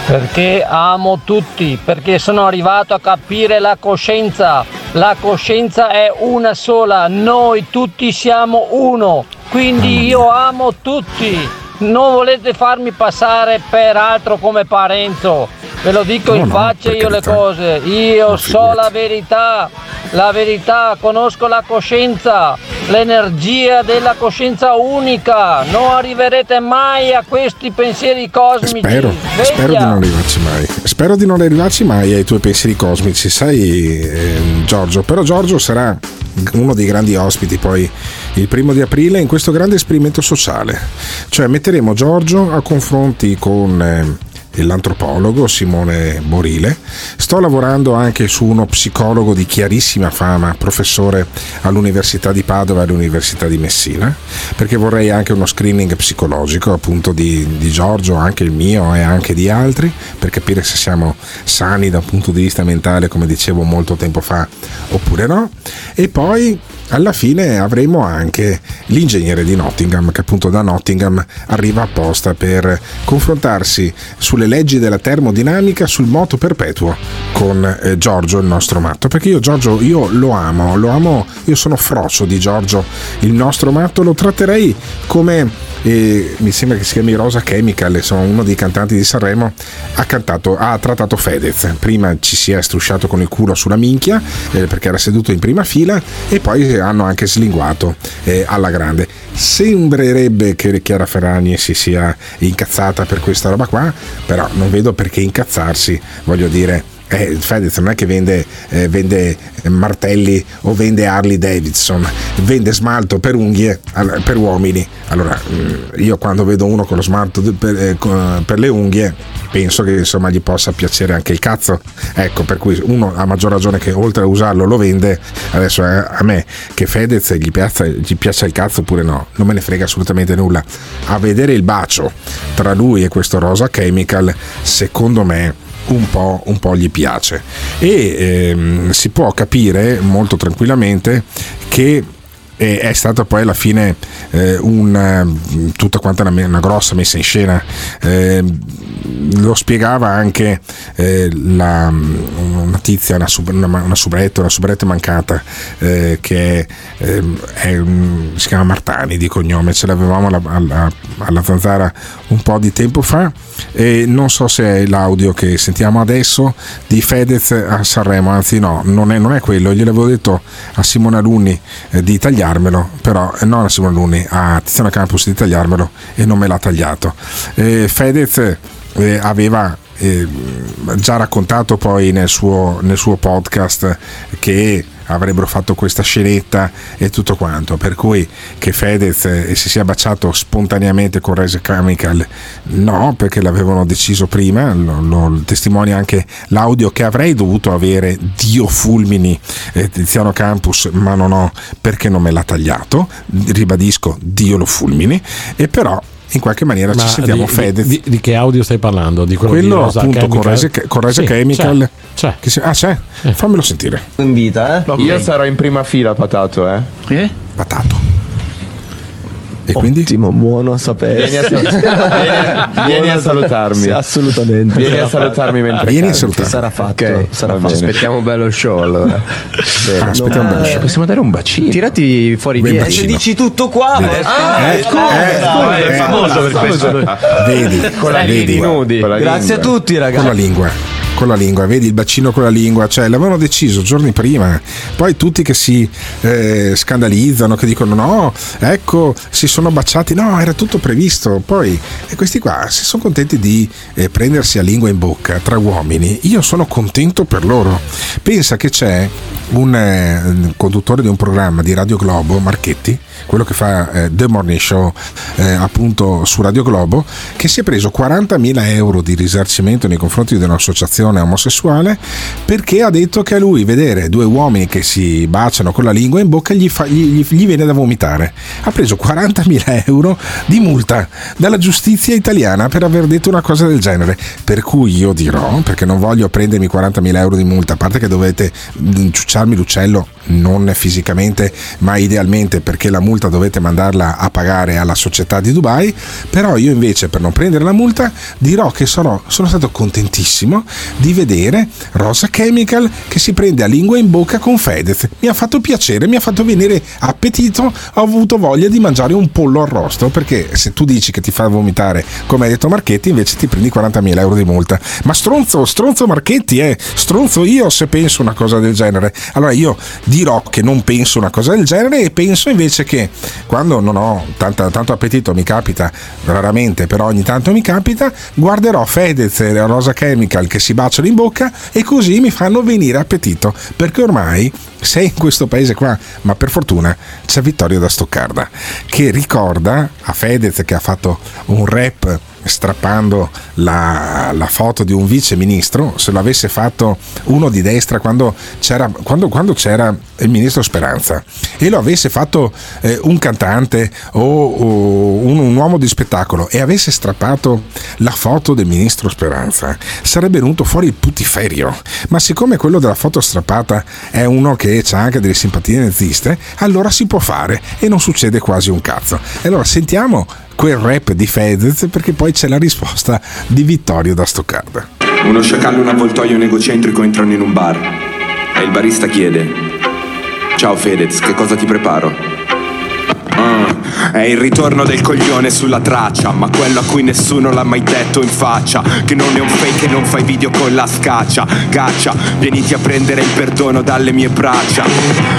Perché amo tutti, perché sono arrivato a capire la coscienza. La coscienza è una sola, noi tutti siamo uno, quindi io amo tutti. Non volete farmi passare per altro come Parenzo. Ve lo dico No, in faccia io le cose. Io so la verità, la verità, conosco la coscienza, l'energia della coscienza unica. Non arriverete mai a questi pensieri cosmici. Spero, spero di non arrivarci mai. Spero di non arrivarci mai ai tuoi pensieri cosmici, sai ehm, Giorgio. Però Giorgio sarà uno dei grandi ospiti poi il primo di aprile in questo grande esperimento sociale. Cioè metteremo Giorgio a confronti con ehm, l'antropologo Simone Borile. Sto lavorando anche su uno psicologo di chiarissima fama, professore all'Università di Padova e all'Università di Messina, perché vorrei anche uno screening psicologico appunto di, di Giorgio, anche il mio e anche di altri, per capire se siamo sani da un punto di vista mentale, come dicevo molto tempo fa, oppure no. E poi alla fine avremo anche l'ingegnere di Nottingham che appunto da Nottingham arriva apposta per confrontarsi sulle leggi della termodinamica sul moto perpetuo con eh, Giorgio il nostro matto. Perché io Giorgio io lo amo lo amo io sono frocio di Giorgio. Il nostro matto lo tratterei come eh, mi sembra che si chiami Rosa Chemical insomma uno dei cantanti di Sanremo ha cantato ha trattato Fedez. Prima ci si è strusciato con il culo sulla minchia eh, perché era seduto in prima fila e poi hanno anche slinguato eh, alla grande. Sembrerebbe che Chiara Ferragni si sia incazzata per questa roba qua però non vedo perché incazzarsi voglio dire Eh, Fedez non è che vende, eh, vende, martelli o vende Harley Davidson, vende smalto per unghie per uomini. Allora, mm, io quando vedo uno con lo smalto per, eh, per le unghie, penso che insomma gli possa piacere anche il cazzo. Ecco, per cui uno ha maggior ragione che oltre a usarlo lo vende. Adesso eh, a me che Fedez gli piace, gli piace il cazzo oppure no, non me ne frega assolutamente nulla. A vedere il bacio tra lui e questo Rosa Chemical, secondo me un po', un po', gli piace. E ehm, si può capire molto tranquillamente che e è stata poi alla fine eh, una, tutta quanta una, una, grossa messa in scena. Eh, lo spiegava anche eh, la, una tizia, una, sub, una, una subretta, una subretta mancata eh, che è, è, si chiama Martani di cognome, ce l'avevamo alla, alla, alla zanzara un po' di tempo fa e non so se è l'audio che sentiamo adesso di Fedez a Sanremo, anzi no, non è, non è quello, gliel'avevo detto a Simone Alunni eh, di tagliarmelo, però eh, non a Simone Alunni, a Tiziano Campus di tagliarmelo e non me l'ha tagliato. Eh, Fedez eh, aveva eh, già raccontato poi nel suo, nel suo podcast che avrebbero fatto questa scenetta e tutto quanto. Per cui che Fedez eh, si sia baciato spontaneamente con Rise Chemical, no, perché l'avevano deciso prima, lo, lo testimonia anche l'audio che avrei dovuto avere, Dio fulmini eh, Tiziano Campus, ma non ho perché non me l'ha tagliato, ribadisco, Dio lo fulmini, e però in qualche maniera Ma ci sentiamo di, Fedez. Di, di, che audio stai parlando? Di quello, quello di appunto Chemical? con Rese sì, Chemical. C'è, c'è. Si, ah, c'è? Eh. Fammelo sentire. Invita, eh? Okay. Io sarò in prima fila, patato, eh? Eh? Patato. E quindi? Ottimo, buono a sapere. Vieni a, vieni, vieni a salutarmi. Sì, assolutamente. Vieni a salutarmi mentre Vieni canti. a salutarmi. Sarà fatto. Okay, sarà fatto. Aspettiamo un bello show allora. Ah, aspettiamo un bello show. Possiamo dare un bacino? Tirati fuori Bel via. bacino. Se dici tutto qua, ma Ah, eh, eh, è eh, famoso per questo. Vedi, Con la vedi, nudi. Con la Grazie a tutti, con la ragazzi. lingua con la lingua, vedi il bacino con la lingua, cioè l'avevano deciso giorni prima, poi tutti che si eh, scandalizzano, che dicono no, ecco, si sono baciati, no, era tutto previsto, poi e questi qua si sono contenti di eh, prendersi a lingua in bocca tra uomini, io sono contento per loro, pensa che c'è un eh, conduttore di un programma di Radio Globo, Marchetti, quello che fa eh, The Morning Show eh, appunto su Radio Globo, che si è preso 40.000 euro di risarcimento nei confronti di un'associazione omosessuale perché ha detto che a lui vedere due uomini che si baciano con la lingua in bocca gli, fa, gli, gli viene da vomitare. Ha preso 40.000 euro di multa dalla giustizia italiana per aver detto una cosa del genere. Per cui io dirò, perché non voglio prendermi 40.000 euro di multa, a parte che dovete mm, ciucciarmi l'uccello, non fisicamente, ma idealmente perché la multa dovete mandarla a pagare alla società di Dubai, però io invece per non prendere la multa dirò che sono, sono stato contentissimo di vedere Rosa Chemical che si prende a lingua in bocca con Fedez. Mi ha fatto piacere, mi ha fatto venire appetito, ho avuto voglia di mangiare un pollo arrosto perché se tu dici che ti fa vomitare, come ha detto Marchetti, invece ti prendi 40.000 euro di multa. Ma stronzo, stronzo Marchetti, eh, stronzo io se penso una cosa del genere. Allora io dirò che non penso una cosa del genere e penso invece che quando non ho tanta, tanto appetito, mi capita raramente, però ogni tanto mi capita, guarderò Fedez e Rosa Chemical che si baciano in bocca e così mi fanno venire appetito, perché ormai sei in questo paese qua, ma per fortuna c'è Vittorio da Stoccarda che ricorda a Fedez che ha fatto un rap strappando la, la, foto di un vice ministro, se lo avesse fatto uno di destra quando c'era, quando, quando c'era il ministro Speranza e lo avesse fatto eh, un cantante o, o un, un, uomo di spettacolo e avesse strappato la foto del ministro Speranza, sarebbe venuto fuori il putiferio. Ma siccome quello della foto strappata è uno che ha anche delle simpatie naziste, allora si può fare e non succede quasi un cazzo. E allora sentiamo quel rap di Fedez perché poi c'è la risposta di Vittorio da Stoccarda. Uno sciacallo e un avvoltoio negocentrico entrano in un bar e il barista chiede Ciao Fedez, che cosa ti preparo? Ah, è il ritorno del coglione sulla traccia Ma quello a cui nessuno l'ha mai detto in faccia. Che non è un fake e non fai video con la scaccia. Caccia, vieniti a prendere il perdono dalle mie braccia.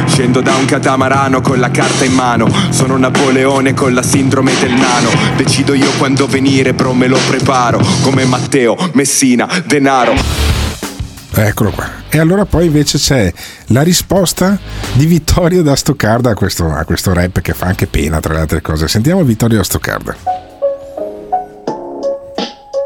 Scendo da un catamarano con la carta in mano. Sono Napoleone con la sindrome del nano. Decido io quando venire, bro me lo preparo. Come Matteo, Messina, denaro. Eccolo qua. E allora poi invece c'è la risposta di Vittorio da Stoccarda a questo, a questo rap che fa anche pena tra le altre cose. Sentiamo Vittorio da Stoccarda.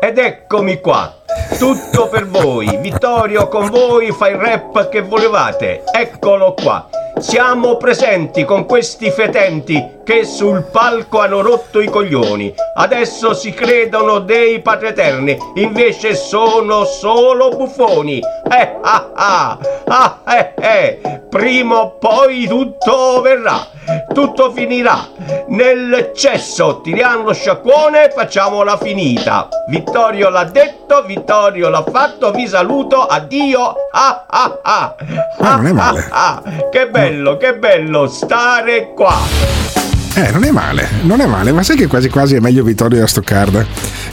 Ed eccomi qua, tutto per voi. Vittorio con voi fa il rap che volevate. Eccolo qua. Siamo presenti con questi fetenti che sul palco hanno rotto i coglioni. Adesso si credono dei patrieterni, invece sono solo buffoni. Eh ah ah, ah eh eh, prima o poi tutto verrà, tutto finirà. Nel cesso tiriamo lo sciacquone e facciamola finita. Vittorio l'ha detto, Vittorio l'ha fatto, vi saluto, addio. Ah ah ah. Ah, male. Ah, ah, che bello, che bello stare qua. Eh, non è male, non è male, ma sai che quasi quasi è meglio Vittorio da Stoccarda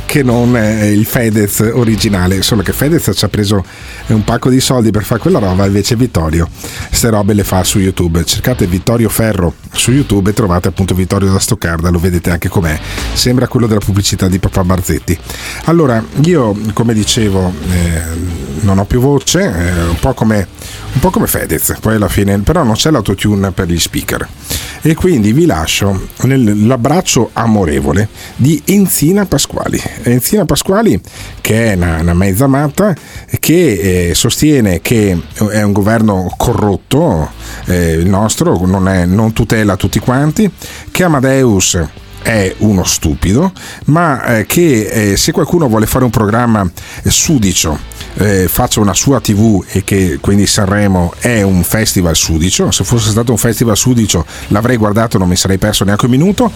che non eh, il Fedez originale, solo che Fedez ci ha preso un pacco di soldi per fare quella roba, invece Vittorio queste robe le fa su YouTube. Cercate Vittorio Ferro su YouTube e trovate appunto Vittorio da Stoccarda, lo vedete anche com'è, sembra quello della pubblicità di papà Barzetti. Allora, io come dicevo eh, non ho più voce, eh, un po' come un po' come Fedez, poi alla fine, però non c'è l'autotune per gli speaker. E quindi vi lascio l'abbraccio amorevole di Enzina Pasquali. Enzina Pasquali, che è una, una mezza matta, che eh, sostiene che è un governo corrotto, eh, il nostro, non, è, non tutela tutti quanti, che Amadeus è uno stupido, ma eh, che eh, se qualcuno vuole fare un programma sudicio, eh, faccia una sua tv e che quindi Sanremo è un festival sudicio, se fosse stato un festival sudicio l'avrei guardato, non mi sarei perso neanche un minuto,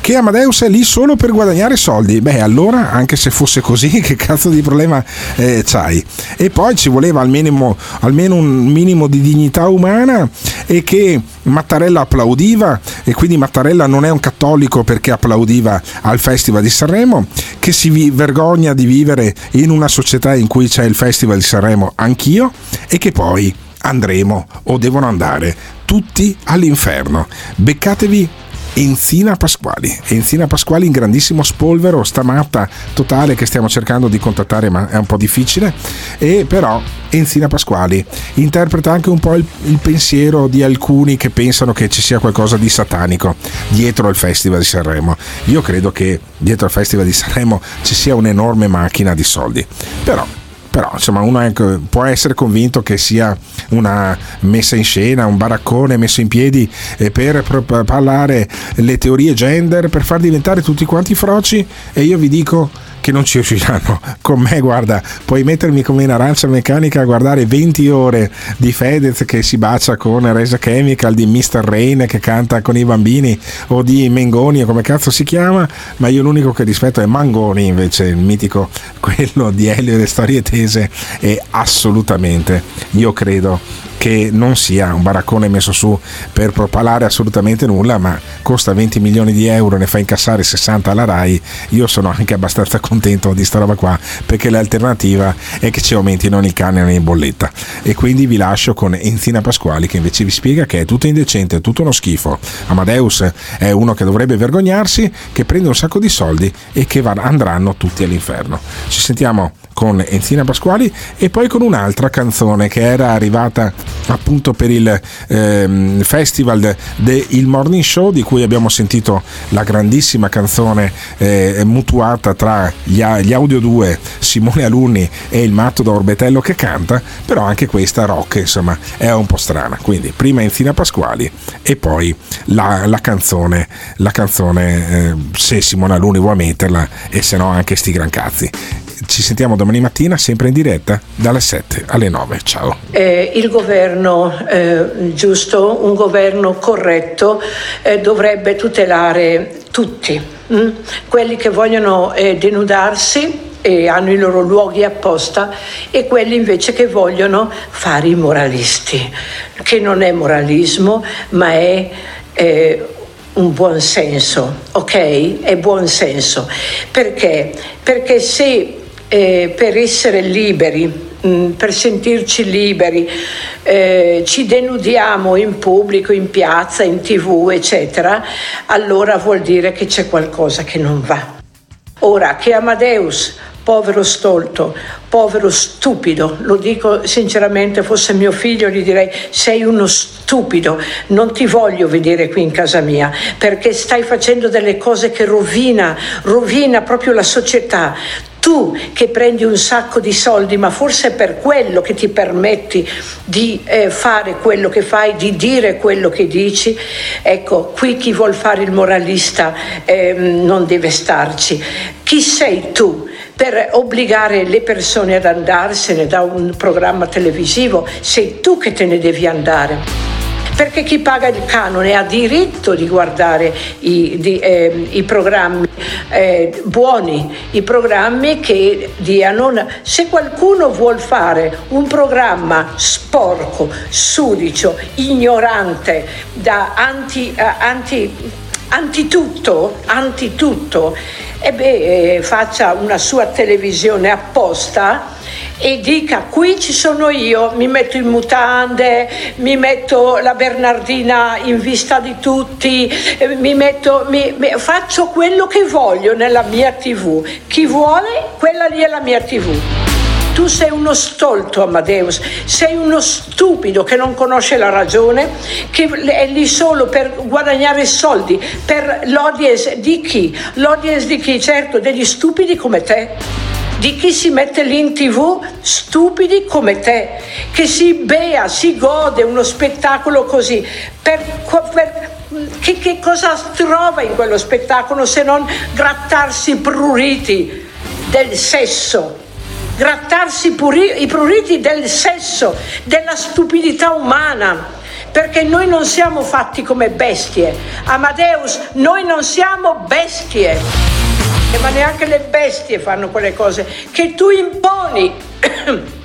che Amadeus è lì solo per guadagnare soldi, beh allora anche se fosse così che cazzo di problema eh, c'hai? E poi ci voleva almeno, almeno un minimo di dignità umana e che Mattarella applaudiva. E quindi Mattarella non è un cattolico perché applaudiva al Festival di Sanremo, che si vergogna di vivere in una società in cui c'è il Festival di Sanremo anch'io e che poi andremo o devono andare tutti all'inferno. Beccatevi Enzina Pasquali. Enzina Pasquali in grandissimo spolvero, stamatta totale che stiamo cercando di contattare ma è un po' difficile. E però Enzina Pasquali interpreta anche un po' il, il pensiero di alcuni che pensano che ci sia qualcosa di satanico dietro al Festival di Sanremo. Io credo che dietro al Festival di Sanremo ci sia un'enorme macchina di soldi. Però però insomma uno ecco, può essere convinto che sia una messa in scena, un baraccone messo in piedi eh, per parlare le teorie gender, per far diventare tutti quanti froci e io vi dico che non ci riusciranno. Con me, guarda, puoi mettermi come in arancia meccanica a guardare 20 ore di Fedez che si bacia con Resa Chemical, di Mr. Rain che canta con i bambini o di Mengoni o come cazzo si chiama, ma io l'unico che rispetto è Mangoni invece, il mitico quello di Elio e le storie tese e assolutamente io credo che non sia un baraccone messo su per propalare assolutamente nulla, ma costa 20 milioni di euro, ne fa incassare 60 alla RAI, io sono anche abbastanza contento di sta roba qua, perché l'alternativa è che ci aumentino il canone in bolletta. E quindi vi lascio con Enzina Pasquali che invece vi spiega che è tutto indecente, è tutto uno schifo. Amadeus è uno che dovrebbe vergognarsi, che prende un sacco di soldi e che andranno tutti all'inferno. Ci sentiamo con Enzina Pasquali e poi con un'altra canzone che era arrivata appunto per il ehm, festival del Morning Show di cui abbiamo sentito la grandissima canzone eh, mutuata tra gli, gli, Audio 2 Simone Alunni e il matto da Orbetello che canta però anche questa rock insomma è un po' strana. Quindi prima Enzina Pasquali e poi la, la canzone la canzone eh, se Simone Alunni vuole metterla e se no anche sti gran cazzi ci sentiamo domani mattina sempre in diretta dalle 7 alle 9. Ciao. Eh, il governo eh, giusto, un governo corretto, eh, dovrebbe tutelare tutti, hm? quelli che vogliono eh, denudarsi e hanno i loro luoghi apposta e quelli invece che vogliono fare i moralisti, che non è moralismo ma è eh, un buon senso, ok? È buon senso. Perché? Perché se eh, per essere liberi, mh, mm, per sentirci liberi, eh, ci denudiamo in pubblico, in piazza, in tv, eccetera, allora vuol dire che c'è qualcosa che non va. Ora che Amadeus Povero stolto, povero stupido, lo dico sinceramente, fosse mio figlio gli direi sei uno stupido, non ti voglio vedere qui in casa mia perché stai facendo delle cose che rovina, rovina proprio la società. Tu che prendi un sacco di soldi, ma forse è per quello che ti permetti di eh, fare quello che fai, di dire quello che dici, ecco, qui chi vuol fare il moralista ehm, non deve starci. Chi sei tu per obbligare le persone ad andarsene da un programma televisivo? Sei tu che te ne devi andare perché chi paga il canone ha diritto di guardare i, di, eh, i programmi eh, buoni, i programmi che diano... Una... Se qualcuno vuol fare un programma sporco, sudicio, ignorante, da anti, uh, anti, antitutto, antitutto, e beh, eh, faccia una sua televisione apposta e dica qui ci sono io, mi metto in mutande, mi metto la Bernardina in vista di tutti, eh, mi metto, mi, mi, faccio quello che voglio nella mia tv. Chi vuole, quella lì è la mia tv. Tu sei uno stolto, Amadeus, sei uno stupido che non conosce la ragione, che è lì solo per guadagnare soldi, per l'audience di chi? L'audience di chi? Certo, degli stupidi come te di chi si mette lì in tv stupidi come te, che si bea, si gode uno spettacolo così. Per, per, che, che cosa trova in quello spettacolo se non grattarsi i pruriti del sesso? Grattarsi puri, i pruriti del sesso, della stupidità umana perché noi non siamo fatti come bestie. Amadeus, noi non siamo bestie. Eh, ma neanche le bestie fanno quelle cose che tu imponi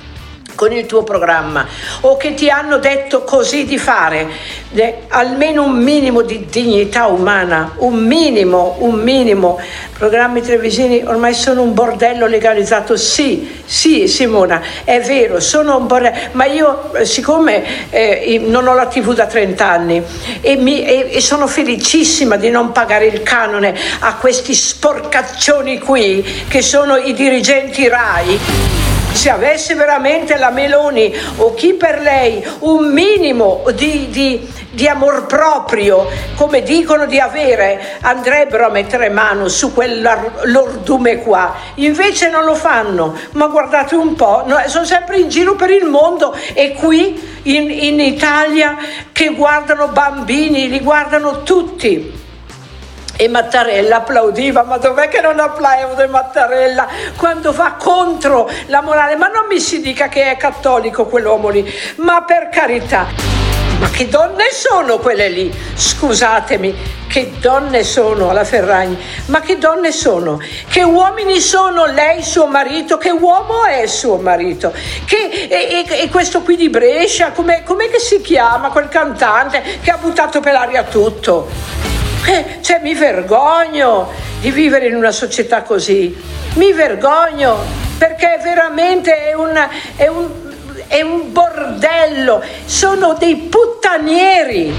con il tuo programma o che ti hanno detto così di fare, eh, almeno un minimo di dignità umana, un minimo, un minimo. Programmi televisivi ormai sono un bordello legalizzato, sì, sì Simona, è vero, sono un bordello, ma io eh, siccome eh, non ho la tv da 30 anni e, mi, e, e sono felicissima di non pagare il canone a questi sporcaccioni qui che sono i dirigenti RAI, se avesse veramente la Meloni o chi per lei un minimo di, di, di amor proprio, come dicono di avere, andrebbero a mettere mano su quell'ordume qua. Invece non lo fanno, ma guardate un po', no, sono sempre in giro per il mondo e qui in, in Italia che guardano bambini, li guardano tutti. E Mattarella applaudiva, ma dov'è che non applaude Mattarella quando va contro la morale? Ma non mi si dica che è cattolico quell'uomo lì, ma per carità. Ma che donne sono quelle lì? Scusatemi, che donne sono alla Ferragni? Ma che donne sono? Che uomini sono lei, suo marito? Che uomo è suo marito? Che, e, e, e questo qui di Brescia, com'è, com'è che si chiama quel cantante che ha buttato per l'aria tutto? Eh, cioè mi vergogno di vivere in una società così, mi vergogno perché veramente è, una, è, un, è un bordello, sono dei puttanieri.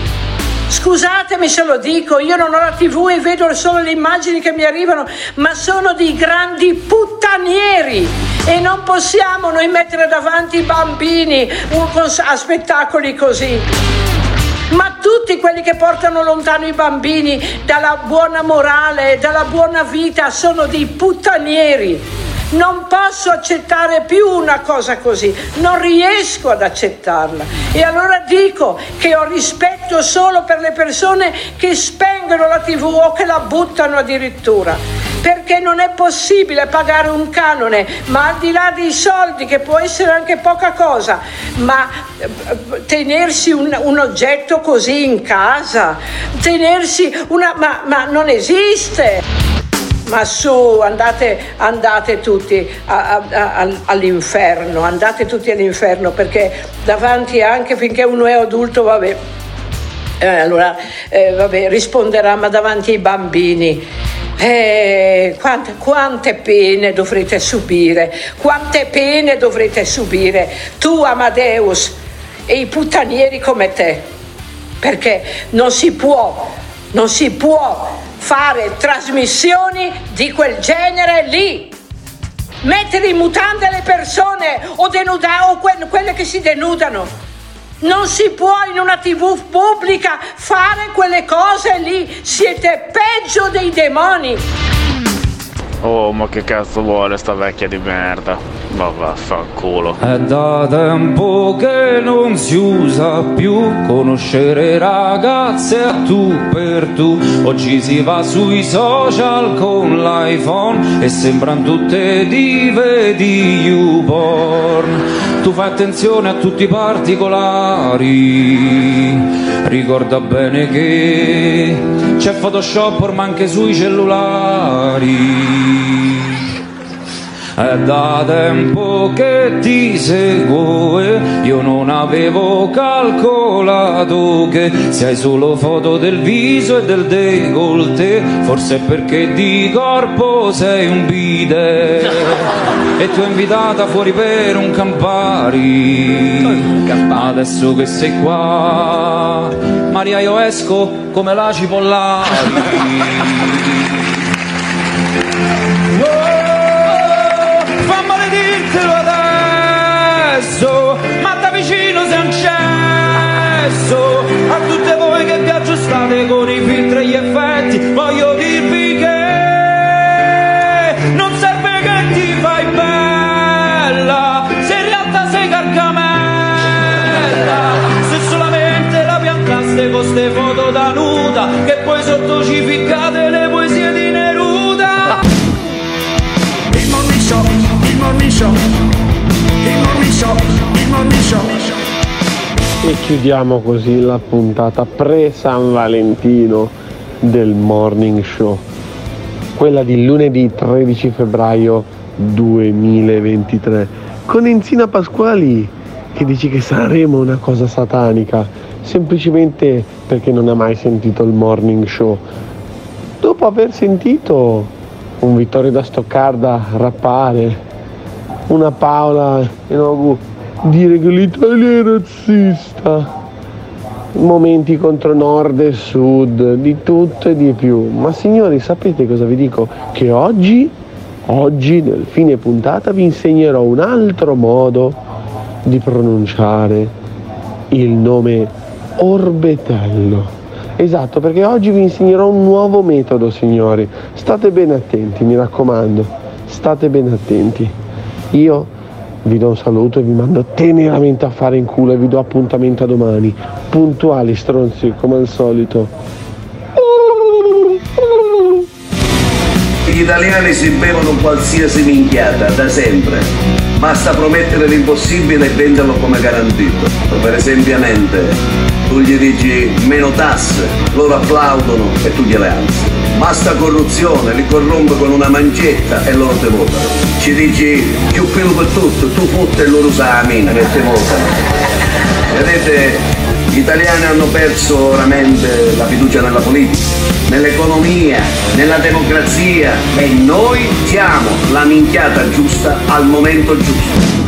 Scusatemi se lo dico, io non ho la tv e vedo solo le immagini che mi arrivano, ma sono dei grandi puttanieri. E non possiamo noi mettere davanti i bambini a spettacoli così ma tutti quelli che portano lontano i bambini dalla buona morale, dalla buona vita, sono dei puttanieri. Non posso accettare più una cosa così, non riesco ad accettarla. E allora dico che ho rispetto solo per le persone che spengono la tv o che la buttano addirittura. Perché non è possibile pagare un canone, ma al di là dei soldi, che può essere anche poca cosa, ma eh, tenersi un, un oggetto così in casa, tenersi una... ma, ma non esiste! Ma su, andate, andate tutti a, a, a, all'inferno, andate tutti all'inferno perché davanti anche finché uno è adulto, vabbè, eh, allora eh, vabbè, risponderà, ma davanti ai bambini. Eh, quante, quante, pene dovrete subire, quante pene dovrete subire, tu Amadeus e i puttanieri come te, perché non si può, non si può fare trasmissioni di quel genere lì. mettere in mutande le persone o, denuda- o que- quelle che si denudano. Non si può in una tv pubblica fare quelle cose lì, siete peggio dei demoni. Oh, ma che cazzo vuole sta vecchia di merda? Ma vaffanculo. È da tempo che non si usa più conoscere ragazze a tu per tu. Oggi si va sui social con l'iPhone e sembrano tutte dive di YouPorn. Tu fai attenzione a tutti i particolari. Ricorda bene che c'è Photoshop ormai anche sui cellulari. È da tempo che ti seguo e io non avevo calcolato che se hai solo foto del viso e del décolleté, forse è perché di corpo sei un bide e ti ho invitata fuori per un Campari. Adesso che sei qua, Maria io esco come la cipollari. Dirtelo adesso, ma da vicino sei un cesso. A tutte voi che vi aggiustate con i filtri e gli effetti, voglio dirvi che non serve che ti fai bella, se in realtà sei carcamella. Se solamente la piantaste con ste foto da nuda, che poi sotto ci ficcate le E chiudiamo così la puntata pre-San Valentino del Morning Show, quella di lunedì 13 febbraio 2023, con Enzina Pasquali che dice che saremo una cosa satanica, semplicemente perché non ha mai sentito il Morning Show. Dopo aver sentito un Vittorio da Stoccarda rappare, una Paola Enogu dire che l'Italia è razzista, momenti contro nord e sud, di tutto e di più. Ma signori, sapete cosa vi dico? Che oggi, oggi nel fine puntata vi insegnerò un altro modo di pronunciare il nome Orbetello. Esatto, perché oggi vi insegnerò un nuovo metodo, signori. State ben attenti, mi raccomando. State ben attenti. Io vi do un saluto e vi mando teneramente a fare in culo e vi do appuntamento a domani. Puntuali, stronzi, come al solito. Gli italiani si bevono qualsiasi minchiata, da sempre. Basta promettere l'impossibile e venderlo come garantito. Per esempio, tu gli dici meno tasse, loro applaudono e tu gliele alzi. Basta corruzione, li corrompe con una mancetta e loro te votano. Ci dici più pelo per tutto, tu fotte e loro usa la mina e te votano. Vedete, gli italiani hanno perso veramente la fiducia nella politica, nell'economia, nella democrazia e noi siamo la minchiata giusta al momento giusto.